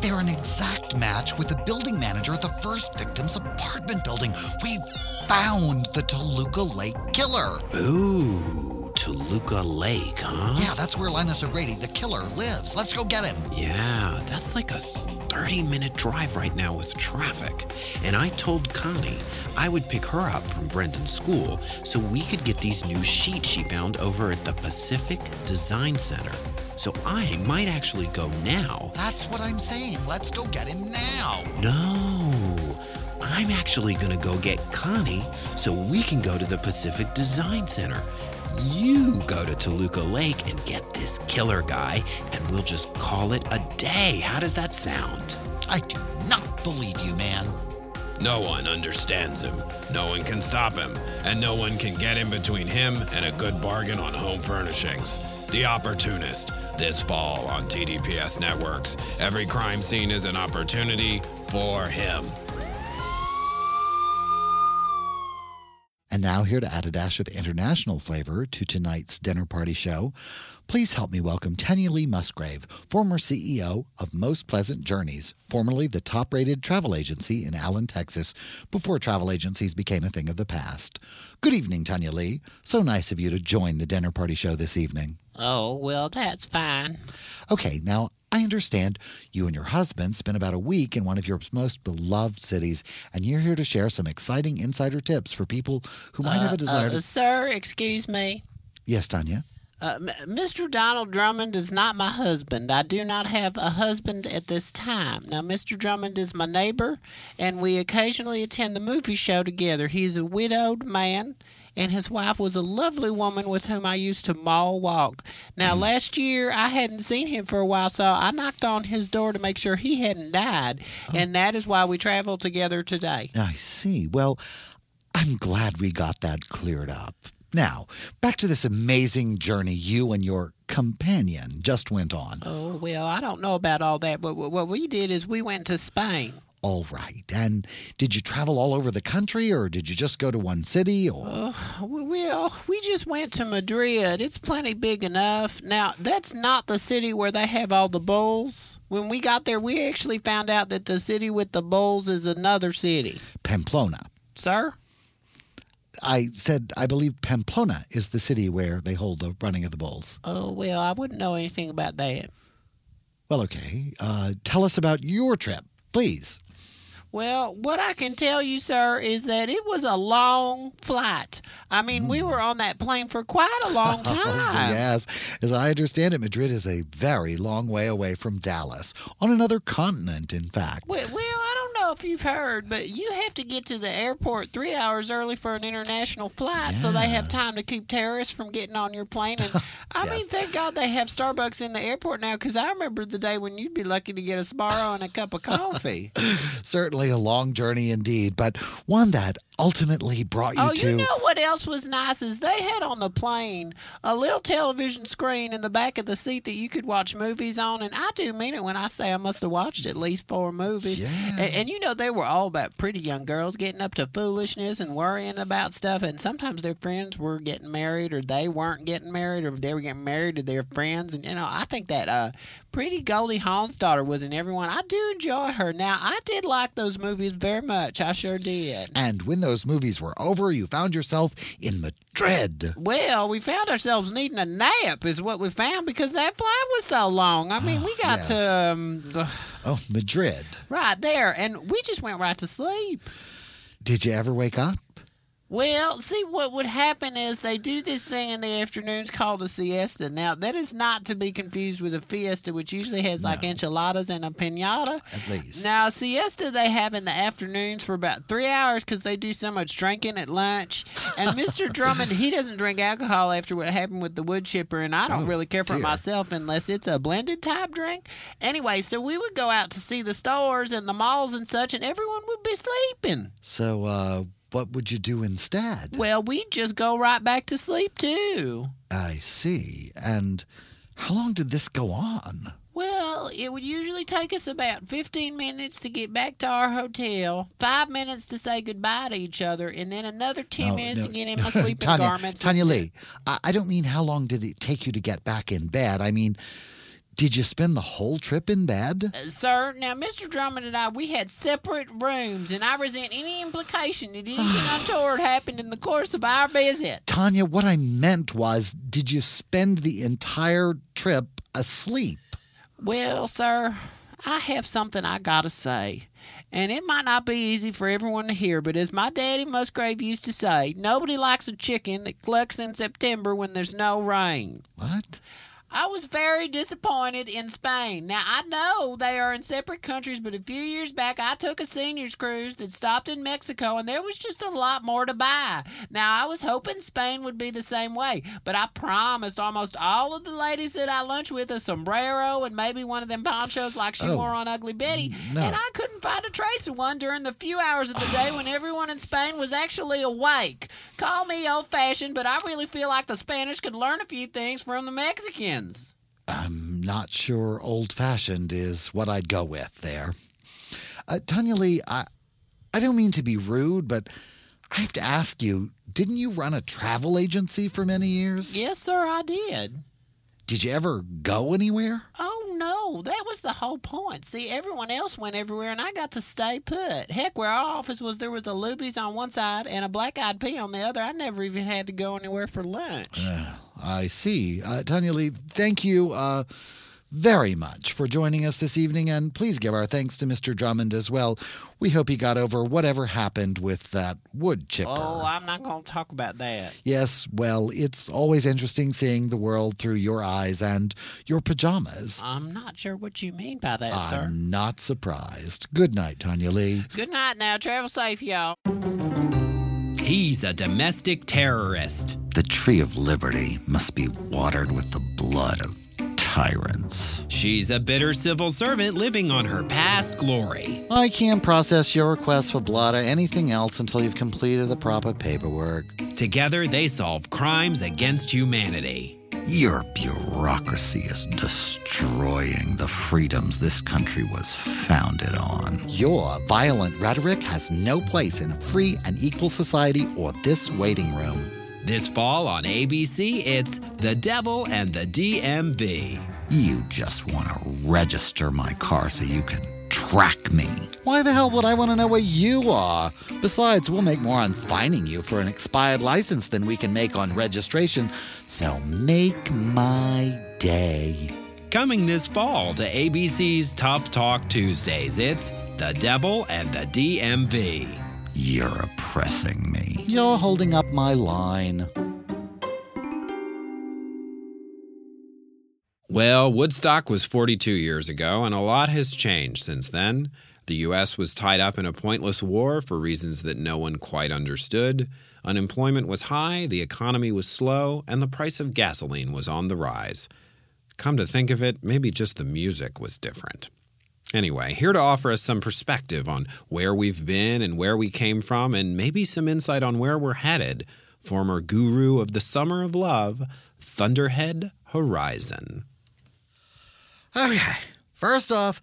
they're an exact match with the building manager at the first victim's apartment building. We've found the Toluca Lake killer. Ooh, Toluca Lake, huh? Yeah, that's where Linus O'Grady, the killer, lives. Let's go get him. Yeah, that's like a 30 minute drive right now with traffic. And I told Connie I would pick her up from Brendan's school so we could get these new sheets she found over at the Pacific Design Center. So I might actually go now. That's what I'm saying. Let's go get him now. No, I'm actually going to go get Connie so we can go to the Pacific Design Center. You go to Toluca Lake and get this killer guy, and we'll just call it a day. How does that sound? I do not believe you, man. No one understands him. No one can stop him. And no one can get in between him and a good bargain on home furnishings. The Opportunist. This fall on TDPS Networks. Every crime scene is an opportunity for him. And now, here to add a dash of international flavor to tonight's dinner party show, please help me welcome Tanya Lee Musgrave, former CEO of Most Pleasant Journeys, formerly the top rated travel agency in Allen, Texas, before travel agencies became a thing of the past. Good evening, Tanya Lee. So nice of you to join the dinner party show this evening. Oh, well, that's fine. Okay, now I understand you and your husband spent about a week in one of your most beloved cities, and you're here to share some exciting insider tips for people who might have a desire Uh, to. sir, excuse me. Yes, Tanya. Uh, M- Mr. Donald Drummond is not my husband. I do not have a husband at this time. Now, Mr. Drummond is my neighbor, and we occasionally attend the movie show together. He is a widowed man, and his wife was a lovely woman with whom I used to mall walk. Now, mm-hmm. last year, I hadn't seen him for a while, so I knocked on his door to make sure he hadn't died, oh. and that is why we traveled together today. I see. Well, I'm glad we got that cleared up. Now, back to this amazing journey you and your companion just went on. Oh, well, I don't know about all that, but what we did is we went to Spain. All right. And did you travel all over the country or did you just go to one city or Uh, well, we just went to Madrid. It's plenty big enough. Now, that's not the city where they have all the bulls. When we got there, we actually found out that the city with the bulls is another city. Pamplona? Sir? I said I believe Pamplona is the city where they hold the running of the bulls. Oh, well, I wouldn't know anything about that. Well, okay. Uh, tell us about your trip, please. Well, what I can tell you, sir, is that it was a long flight. I mean, we hmm. were on that plane for quite a long oh, time. yes, as I understand it, Madrid is a very long way away from Dallas, on another continent, in fact. Well, well, know if you've heard, but you have to get to the airport three hours early for an international flight, so they have time to keep terrorists from getting on your plane. And I mean, thank God they have Starbucks in the airport now, because I remember the day when you'd be lucky to get a Sbarro and a cup of coffee. Certainly a long journey indeed, but one that ultimately brought you oh, to. oh, to. you know what else was nice is they had on the plane a little television screen in the back of the seat that you could watch movies on, and I do mean it when I say I must have watched at least four movies. Yeah. And, and you know they were all about pretty young girls getting up to foolishness and worrying about stuff, and sometimes their friends were getting married, or they weren't getting married, or they were getting married to their friends, and you know I think that uh, pretty Goldie Hawn's daughter was in everyone. I do enjoy her. Now I did like those movies very much. I sure did. And when those movies were over, you found yourself in Madrid. Well, we found ourselves needing a nap, is what we found because that flight was so long. I mean, we got Yes. to um, Oh, Madrid. right there, and we just went right to sleep. Did you ever wake up? Well, see, what would happen is they do this thing in the afternoons called a siesta. Now, that is not to be confused with a fiesta, which usually has like enchiladas and a pinata. At least. Now, siesta they have in the afternoons for about three hours because they do so much drinking at lunch. And Mr. Drummond, he doesn't drink alcohol after what happened with the wood chipper, and I don't Oh, really care for it dear. myself unless it's a blended type drink. Anyway, so we would go out to see the stores and the malls and such, and everyone would be sleeping. So, uh, what would you do instead? Well, we'd just go right back to sleep too. I see. And how long did this go on? Well, it would usually take us about 15 minutes to get back to our hotel, five minutes to say goodbye to each other, and then another 10 No, minutes no, to get in my sleeping Tanya, garments. Tanya and- Lee, I, I don't mean how long did it take you to get back in bed. I mean, did you spend the whole trip in bed? Uh, Sir, now Mr. Drummond and I, we had separate rooms, and I resent any implication that anything untoward happened in the course of our visit. Tanya, what I meant was, did you spend the entire trip asleep? Well, sir, I have something I gotta say. And it might not be easy for everyone to hear, but as my daddy Musgrave used to say, nobody likes a chicken that clucks in September when there's no rain. What? I was very disappointed in Spain. Now, I know they are in separate countries, but a few years back I took a seniors cruise that stopped in Mexico and there was just a lot more to buy. Now, I was hoping Spain would be the same way, but I promised almost all of the ladies that I lunched with a sombrero and maybe one of them ponchos like she Oh, wore on Ugly Betty. no. And I couldn't find a trace of one during the few hours of the day when everyone in Spain was actually awake. Call me old fashioned, but I really feel like the Spanish could learn a few things from the Mexicans. I'm not sure old fashioned is what I'd go with there. Uh, Tanya Lee, I, I don't mean to be rude, but I have to ask you didn't you run a travel agency for many years? Yes, sir, I did. Did you ever go anywhere? Oh, no, that was the whole point. See, everyone else went everywhere, and I got to stay put. Heck, where our office was, there was a Luby's on one side and a Black Eyed Pea on the other. I never even had to go anywhere for lunch. I see. Uh, Tanya Lee, thank you uh, very much for joining us this evening, and please give our thanks to Mr. Drummond as well. We hope he got over whatever happened with that wood chipper. Oh, I'm not going to talk about that. Yes, well, it's always interesting seeing the world through your eyes and your pajamas. I'm not sure what you mean by that, sir. I'm not surprised. Good night, Tanya Lee. Good night now. Travel safe, y'all. He's a domestic terrorist. The tree of liberty must be watered with the blood of tyrants. She's a bitter civil servant living on her past glory. I can't process your request for blood or anything else until you've completed the proper paperwork. Together, they solve crimes against humanity. Your bureaucracy is destroying the freedoms this country was founded on. Your violent rhetoric has no place in a free and equal society or this waiting room. This fall on ABC, it's The Devil and the DMV. You just want to register my car so you can track me. Why the hell would I want to know where you are? Besides, we'll make more on fining you for an expired license than we can make on registration. So make my day. Coming this fall to ABC's Tough Talk Tuesdays, it's The Devil and the DMV. You're oppressing me. You're holding up my line. Well, Woodstock was 42 years ago, and a lot has changed since then. The U.S. was tied up in a pointless war for reasons that no one quite understood. Unemployment was high, the economy was slow, and the price of gasoline was on the rise. Come to think of it, maybe just the music was different. Anyway, here to offer us some perspective on where we've been and where we came from, and maybe some insight on where we're headed, former guru of the Summer of Love, Thunderhead Horizon. Okay, first off,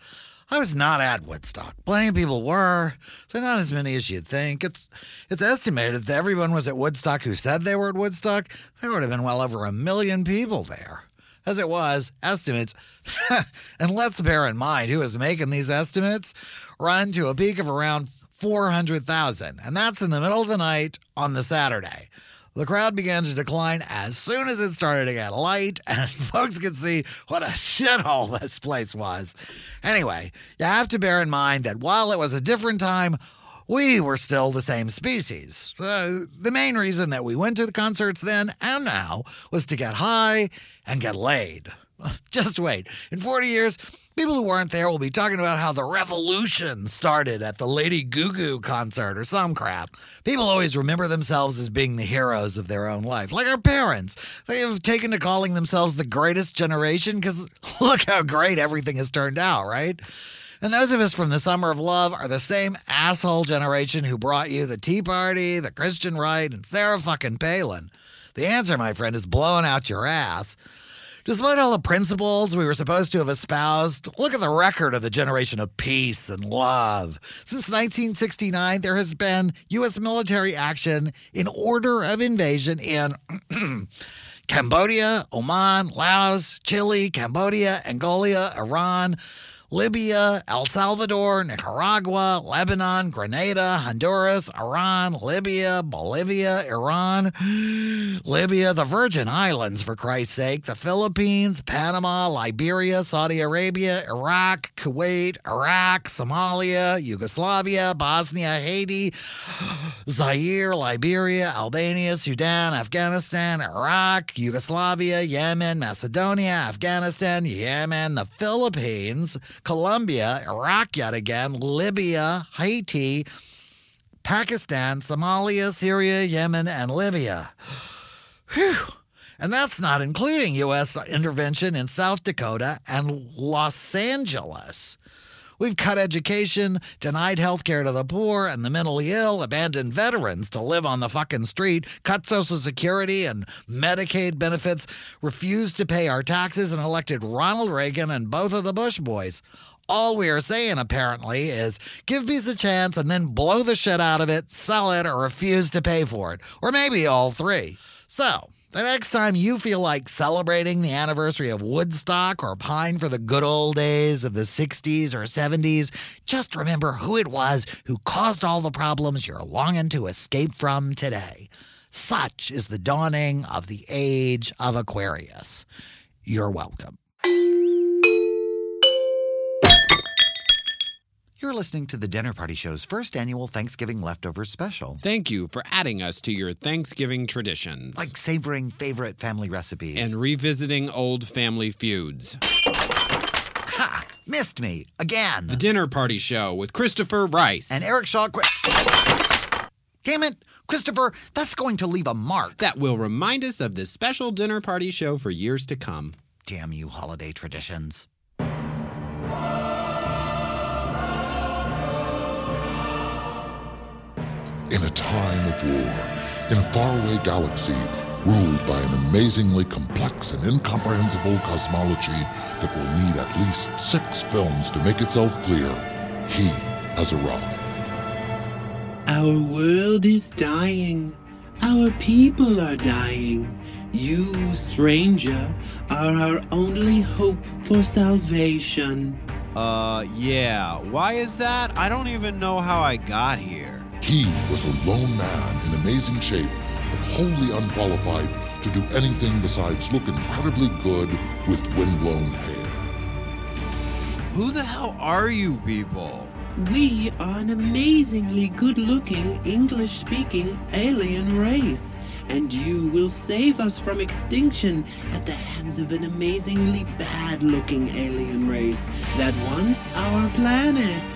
I was not at Woodstock. Plenty of people were, but not as many as you'd think. It's it's estimated that everyone was at Woodstock who said they were at Woodstock. There would have been well over a million people there. As it was, estimates, and let's bear in mind who is making these estimates, run to a peak of around 400,000, and that's in the middle of the night on the Saturday. The crowd began to decline as soon as it started to get light, and folks could see what a shithole this place was. Anyway, you have to bear in mind that while it was a different time, we were still the same species. Uh, the main reason that we went to the concerts then and now was to get high and get laid. Just wait. In 40 years, people who weren't there will be talking about how the revolution started at the Lady Goo Goo concert or some crap. People always remember themselves as being the heroes of their own life, like our parents. They have taken to calling themselves the greatest generation because look how great everything has turned out, right? And those of us from the Summer of Love are the same asshole generation who brought you the Tea Party, the Christian Right, and Sarah fucking Palin. The answer, my friend, is blowing out your ass. Despite all the principles we were supposed to have espoused, look at the record of the generation of peace and love. Since 1969, there has been U.S. military action in order of invasion in Cambodia, Oman, Laos, Chile, Cambodia, Angola, Iran, Libya, El Salvador, Nicaragua, Lebanon, Grenada, Honduras, Iran, Libya, Bolivia, Iran, Libya, the Virgin Islands, for Christ's sake, the Philippines, Panama, Liberia, Saudi Arabia, Iraq, Kuwait, Iraq, Somalia, Yugoslavia, Bosnia, Haiti, Zaire, Liberia, Albania, Sudan, Afghanistan, Iraq, Yugoslavia, Yemen, Macedonia, Afghanistan, Yemen, the Philippines, Colombia, Iraq yet again, Libya, Haiti, Pakistan, Somalia, Syria, Yemen, and Libya. Whew. And that's not including U.S. intervention in South Dakota and Los Angeles. We've cut education, denied health care to the poor and the mentally ill, abandoned veterans to live on the fucking street, cut Social Security and Medicaid benefits, refused to pay our taxes, and elected Ronald Reagan and both of the Bush boys. All we are saying, apparently, is give peace a chance and then blow the shit out of it, sell it, or refuse to pay for it. Or maybe all three. So, the next time you feel like celebrating the anniversary of Woodstock or pine for the good old days of the 60s or 70s, just remember who it was who caused all the problems you're longing to escape from today. Such is the dawning of the age of Aquarius. You're welcome. You're listening to the Dinner Party Show's first annual Thanksgiving leftovers special. Thank you for adding us to your Thanksgiving traditions. Like savoring favorite family recipes. and revisiting old family feuds. ha! Missed me again. The Dinner Party Show with Christopher Rice. And Eric Shaw. Damn it, Christopher, that's going to leave a mark. that will remind us of this special dinner party show for years to come. Damn you, holiday traditions. In a time of war, in a faraway galaxy, ruled by an amazingly complex and incomprehensible cosmology that will need at least six films to make itself clear, he has arrived. Our world is dying. Our people are dying. You, stranger, are our only hope for salvation. Uh, yeah. Why is that? I don't even know how I got here. He was a lone man in amazing shape, but wholly unqualified to do anything besides look incredibly good with windblown hair. Who the hell are you people? We are an amazingly good looking, English speaking alien race, and you will save us from extinction at the hands of an amazingly bad looking alien race that wants our planet.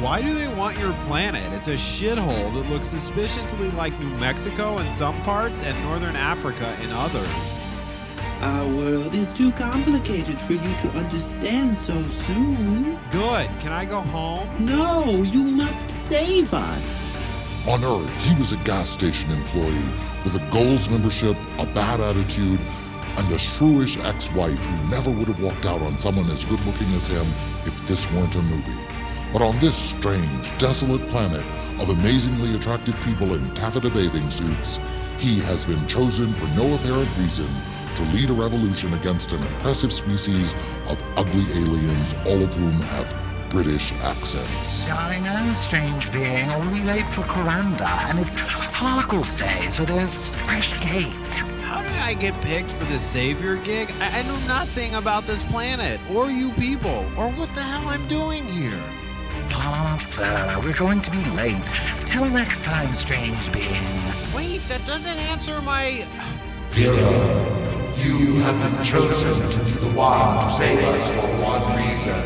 Why do they want your planet? It's a shithole that looks suspiciously like New Mexico in some parts and Northern Africa in others. Our world is too complicated for you to understand so soon. Good. Can I go home? No, you must save us. On Earth, he was a gas station employee with a Gold's membership, a bad attitude, and a shrewish ex-wife who never would have walked out on someone as good looking as him if this weren't a movie. But on this strange, desolate planet of amazingly attractive people in taffeta bathing suits, he has been chosen for no apparent reason to lead a revolution against an oppressive species of ugly aliens, all of whom have British accents. I know, strange being. I'll be late for Coranda, and it's Farkle's Day, so there's fresh cake. How did I get picked for the savior gig? I, I know nothing about this planet, or you people, or what the hell I'm doing here. Arthur, we're going to be late. Till next time, strange being. Wait, that doesn't answer my. Hero, you have been chosen to be the one to save us for one reason.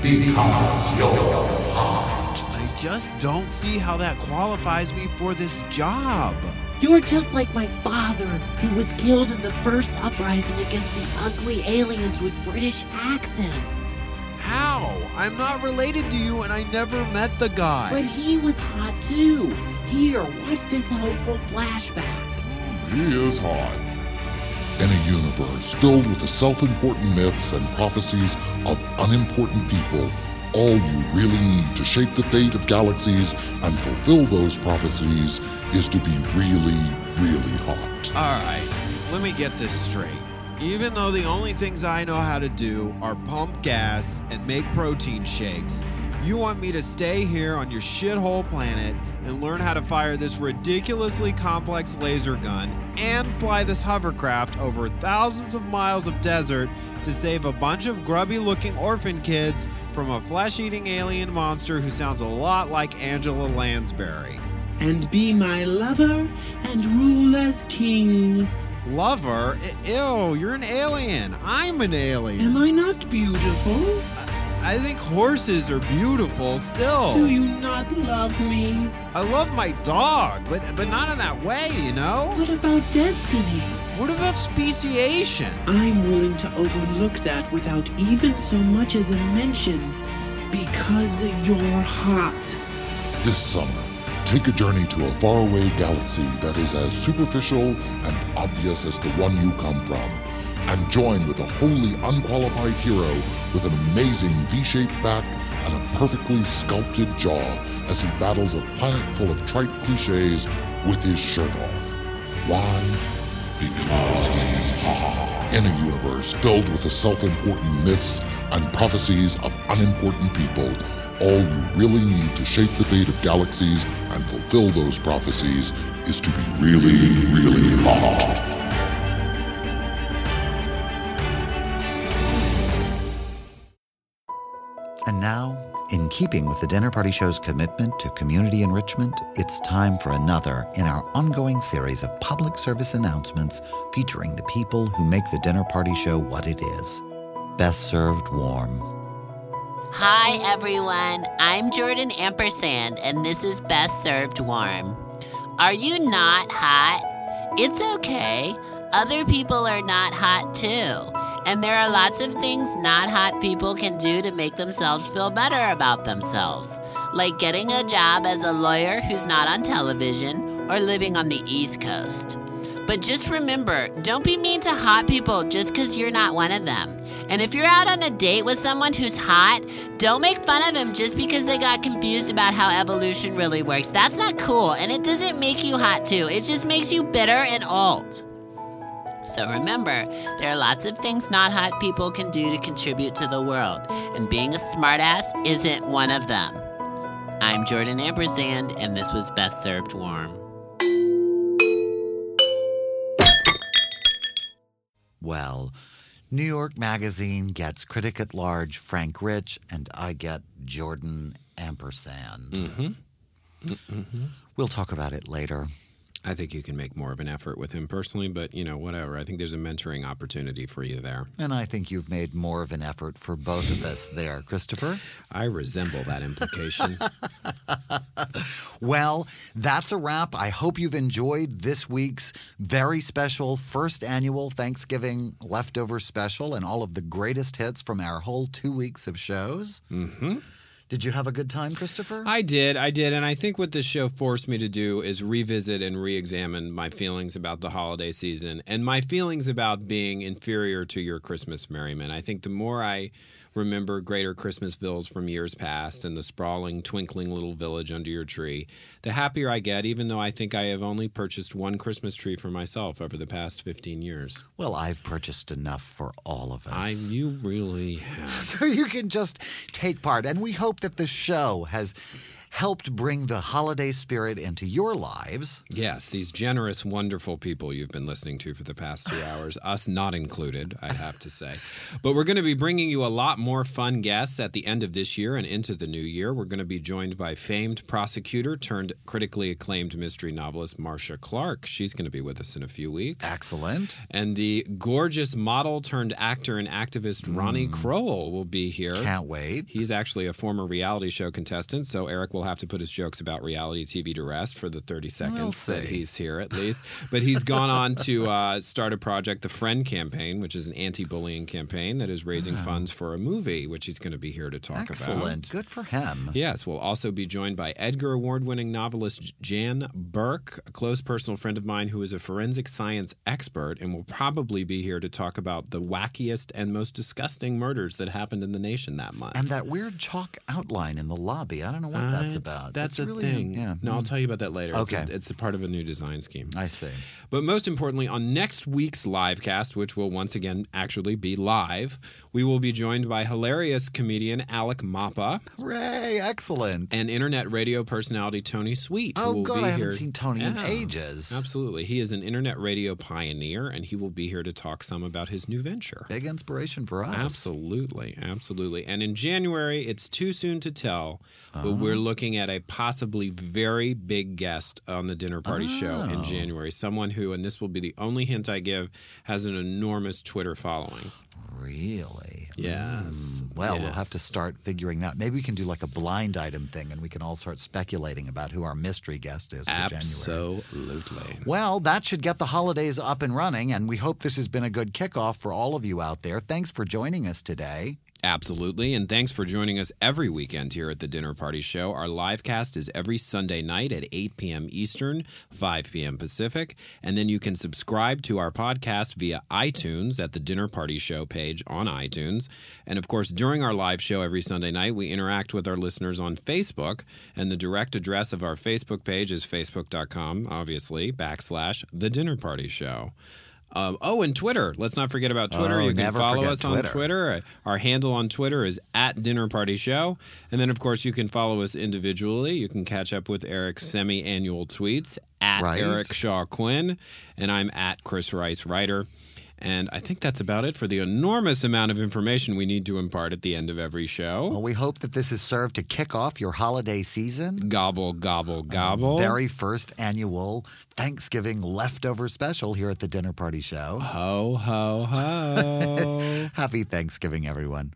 Because you're hot. I just don't see how that qualifies me for this job. You're just like my father, who was killed in the first uprising against the ugly aliens with British accents. How? I'm not related to you and I never met the guy. But he was hot too. Here, watch this hopeful flashback. He is hot. In a universe filled with the self-important myths and prophecies of unimportant people, all you really need to shape the fate of galaxies and fulfill those prophecies is to be really, really hot. All right, let me get this straight. Even though the only things I know how to do are pump gas and make protein shakes, you want me to stay here on your shithole planet and learn how to fire this ridiculously complex laser gun and fly this hovercraft over thousands of miles of desert to save a bunch of grubby looking orphan kids from a flesh eating alien monster who sounds a lot like Angela Lansbury. And be my lover and rule as king. Lover? I- Ew, you're an alien. I'm an alien. Am I not beautiful? I think horses are beautiful still. Do you not love me? I love my dog, but but not in that way, you know? What about destiny? What about speciation? I'm willing to overlook that without even so much as a mention because you're hot. This summer, take a journey to a faraway galaxy that is as superficial and obvious as the one you come from, and join with a wholly unqualified hero with an amazing V-shaped back and a perfectly sculpted jaw as he battles a planet full of trite cliches with his shirt off. Why? Because he's hot. In a universe filled with the self-important myths and prophecies of unimportant people, all you really need to shape the fate of galaxies and fulfill those prophecies is to be really, really hot. And now, in keeping with the Dinner Party Show's commitment to community enrichment, it's time for another in our ongoing series of public service announcements featuring the people who make the Dinner Party Show what it is. Best served warm. Hi, everyone. I'm Jordan Ampersand, and this is Best Served Warm. Are you not hot? It's okay. Other people are not hot too. And there are lots of things not hot people can do to make themselves feel better about themselves, like getting a job as a lawyer who's not on television or living on the East Coast. But just remember, don't be mean to hot people just because you're not one of them. And if you're out on a date with someone who's hot, don't make fun of them just because they got confused about how evolution really works. That's not cool, and it doesn't make you hot too. It just makes you bitter and old. So remember, there are lots of things not hot people can do to contribute to the world, and being a smartass isn't one of them. I'm Jordan Ampersand, and this was Best Served Warm. Well, New York Magazine gets critic at large Frank Rich, and I get Jordan Ampersand. Mm-hmm. We'll talk about it later. I think you can make more of an effort with him personally, but you know, whatever. I think there's a mentoring opportunity for you there. And I think you've made more of an effort for both of us there, Christopher. I resemble that implication. Well, that's a wrap. I hope you've enjoyed this week's very special first annual Thanksgiving leftover special and all of the greatest hits from our whole two weeks of shows. mm-hmm. Did you have a good time, Christopher? I did, I did, and I think what this show forced me to do is revisit and re-examine my feelings about the holiday season and my feelings about being inferior to your Christmas merriment. I think the more I remember greater Christmasvilles from years past and the sprawling, twinkling little village under your tree, the happier I get, even though I think I have only purchased one Christmas tree for myself over the past 15 years. Well, I've purchased enough for all of us. I, you really have. so you can just take part. And we hope that the show has helped bring the holiday spirit into your lives. Yes, these generous, wonderful people you've been listening to for the past two hours, us not included, I'd have to say. But we're going to be bringing you a lot more fun guests at the end of this year and into the new year. We're going to be joined by famed prosecutor turned critically acclaimed mystery novelist Marcia Clark. She's going to be with us in a few weeks. Excellent. And the gorgeous model turned actor and activist Ronnie mm. Kroell will be here. Can't wait. He's actually a former reality show contestant, so Eric will have to put his jokes about reality TV to rest for the 30 seconds that he's here, at least. But he's gone on to uh, start a project, the Friend Campaign, which is an anti bullying campaign that is raising funds for a movie, which he's going to be here to talk about. Excellent. Good for him. Yes, we'll also be joined by Edgar Award winning novelist Jan Burke, a close personal friend of mine who is a forensic science expert and will probably be here to talk about the wackiest and most disgusting murders that happened in the nation that month. And that weird chalk outline in the lobby. I don't know what that's about. That's It's a really, thing. Yeah. No, I'll Mm. tell you about that later. Okay. It's a, it's a part of a new design scheme. I see. But most importantly, on next week's live cast, which will once again actually be live, we will be joined by hilarious comedian Alec Mapa Hooray! Excellent. and internet radio personality Tony Sweet. Oh, God, I haven't here- seen Tony in ages. Absolutely. He is an internet radio pioneer, and he will be here to talk some about his new venture. Big inspiration for us. Absolutely, absolutely. And in January, it's too soon to tell, but oh. we're looking at a possibly very big guest on the dinner party show in oh. January. Someone who, and this will be the only hint I give, has an enormous Twitter following. Really? Yes. Mm, well, we'll have to start figuring that. Maybe we can do like a blind item thing and we can all start speculating about who our mystery guest is for January. Absolutely. Well, that should get the holidays up and running, and we hope this has been a good kickoff for all of you out there. Thanks for joining us today. Absolutely. And thanks for joining us every weekend here at the Dinner Party Show. Our live cast is every Sunday night at 8 p.m. Eastern, 5 p.m. Pacific. And then you can subscribe to our podcast via iTunes at the Dinner Party Show page on iTunes. And of course, during our live show every Sunday night, we interact with our listeners on Facebook. And the direct address of our Facebook page is facebook.com, obviously, backslash the Dinner Party Show. Um, oh, and Twitter. Let's not forget about Twitter. Oh, you can follow us on Twitter. Twitter. Our handle on Twitter is at Dinner Party Show. And then, of course, you can follow us individually. You can catch up with Eric's semi annual tweets at Right. Eric Shaw Quinn. And I'm at Chris Rice Writer. And I think that's about it for the enormous amount of information we need to impart at the end of every show. Well, we hope that this has served to kick off your holiday season. Gobble, gobble, gobble. Very first annual Thanksgiving leftover special here at the Dinner Party Show. Ho, ho, ho. Happy Thanksgiving, everyone.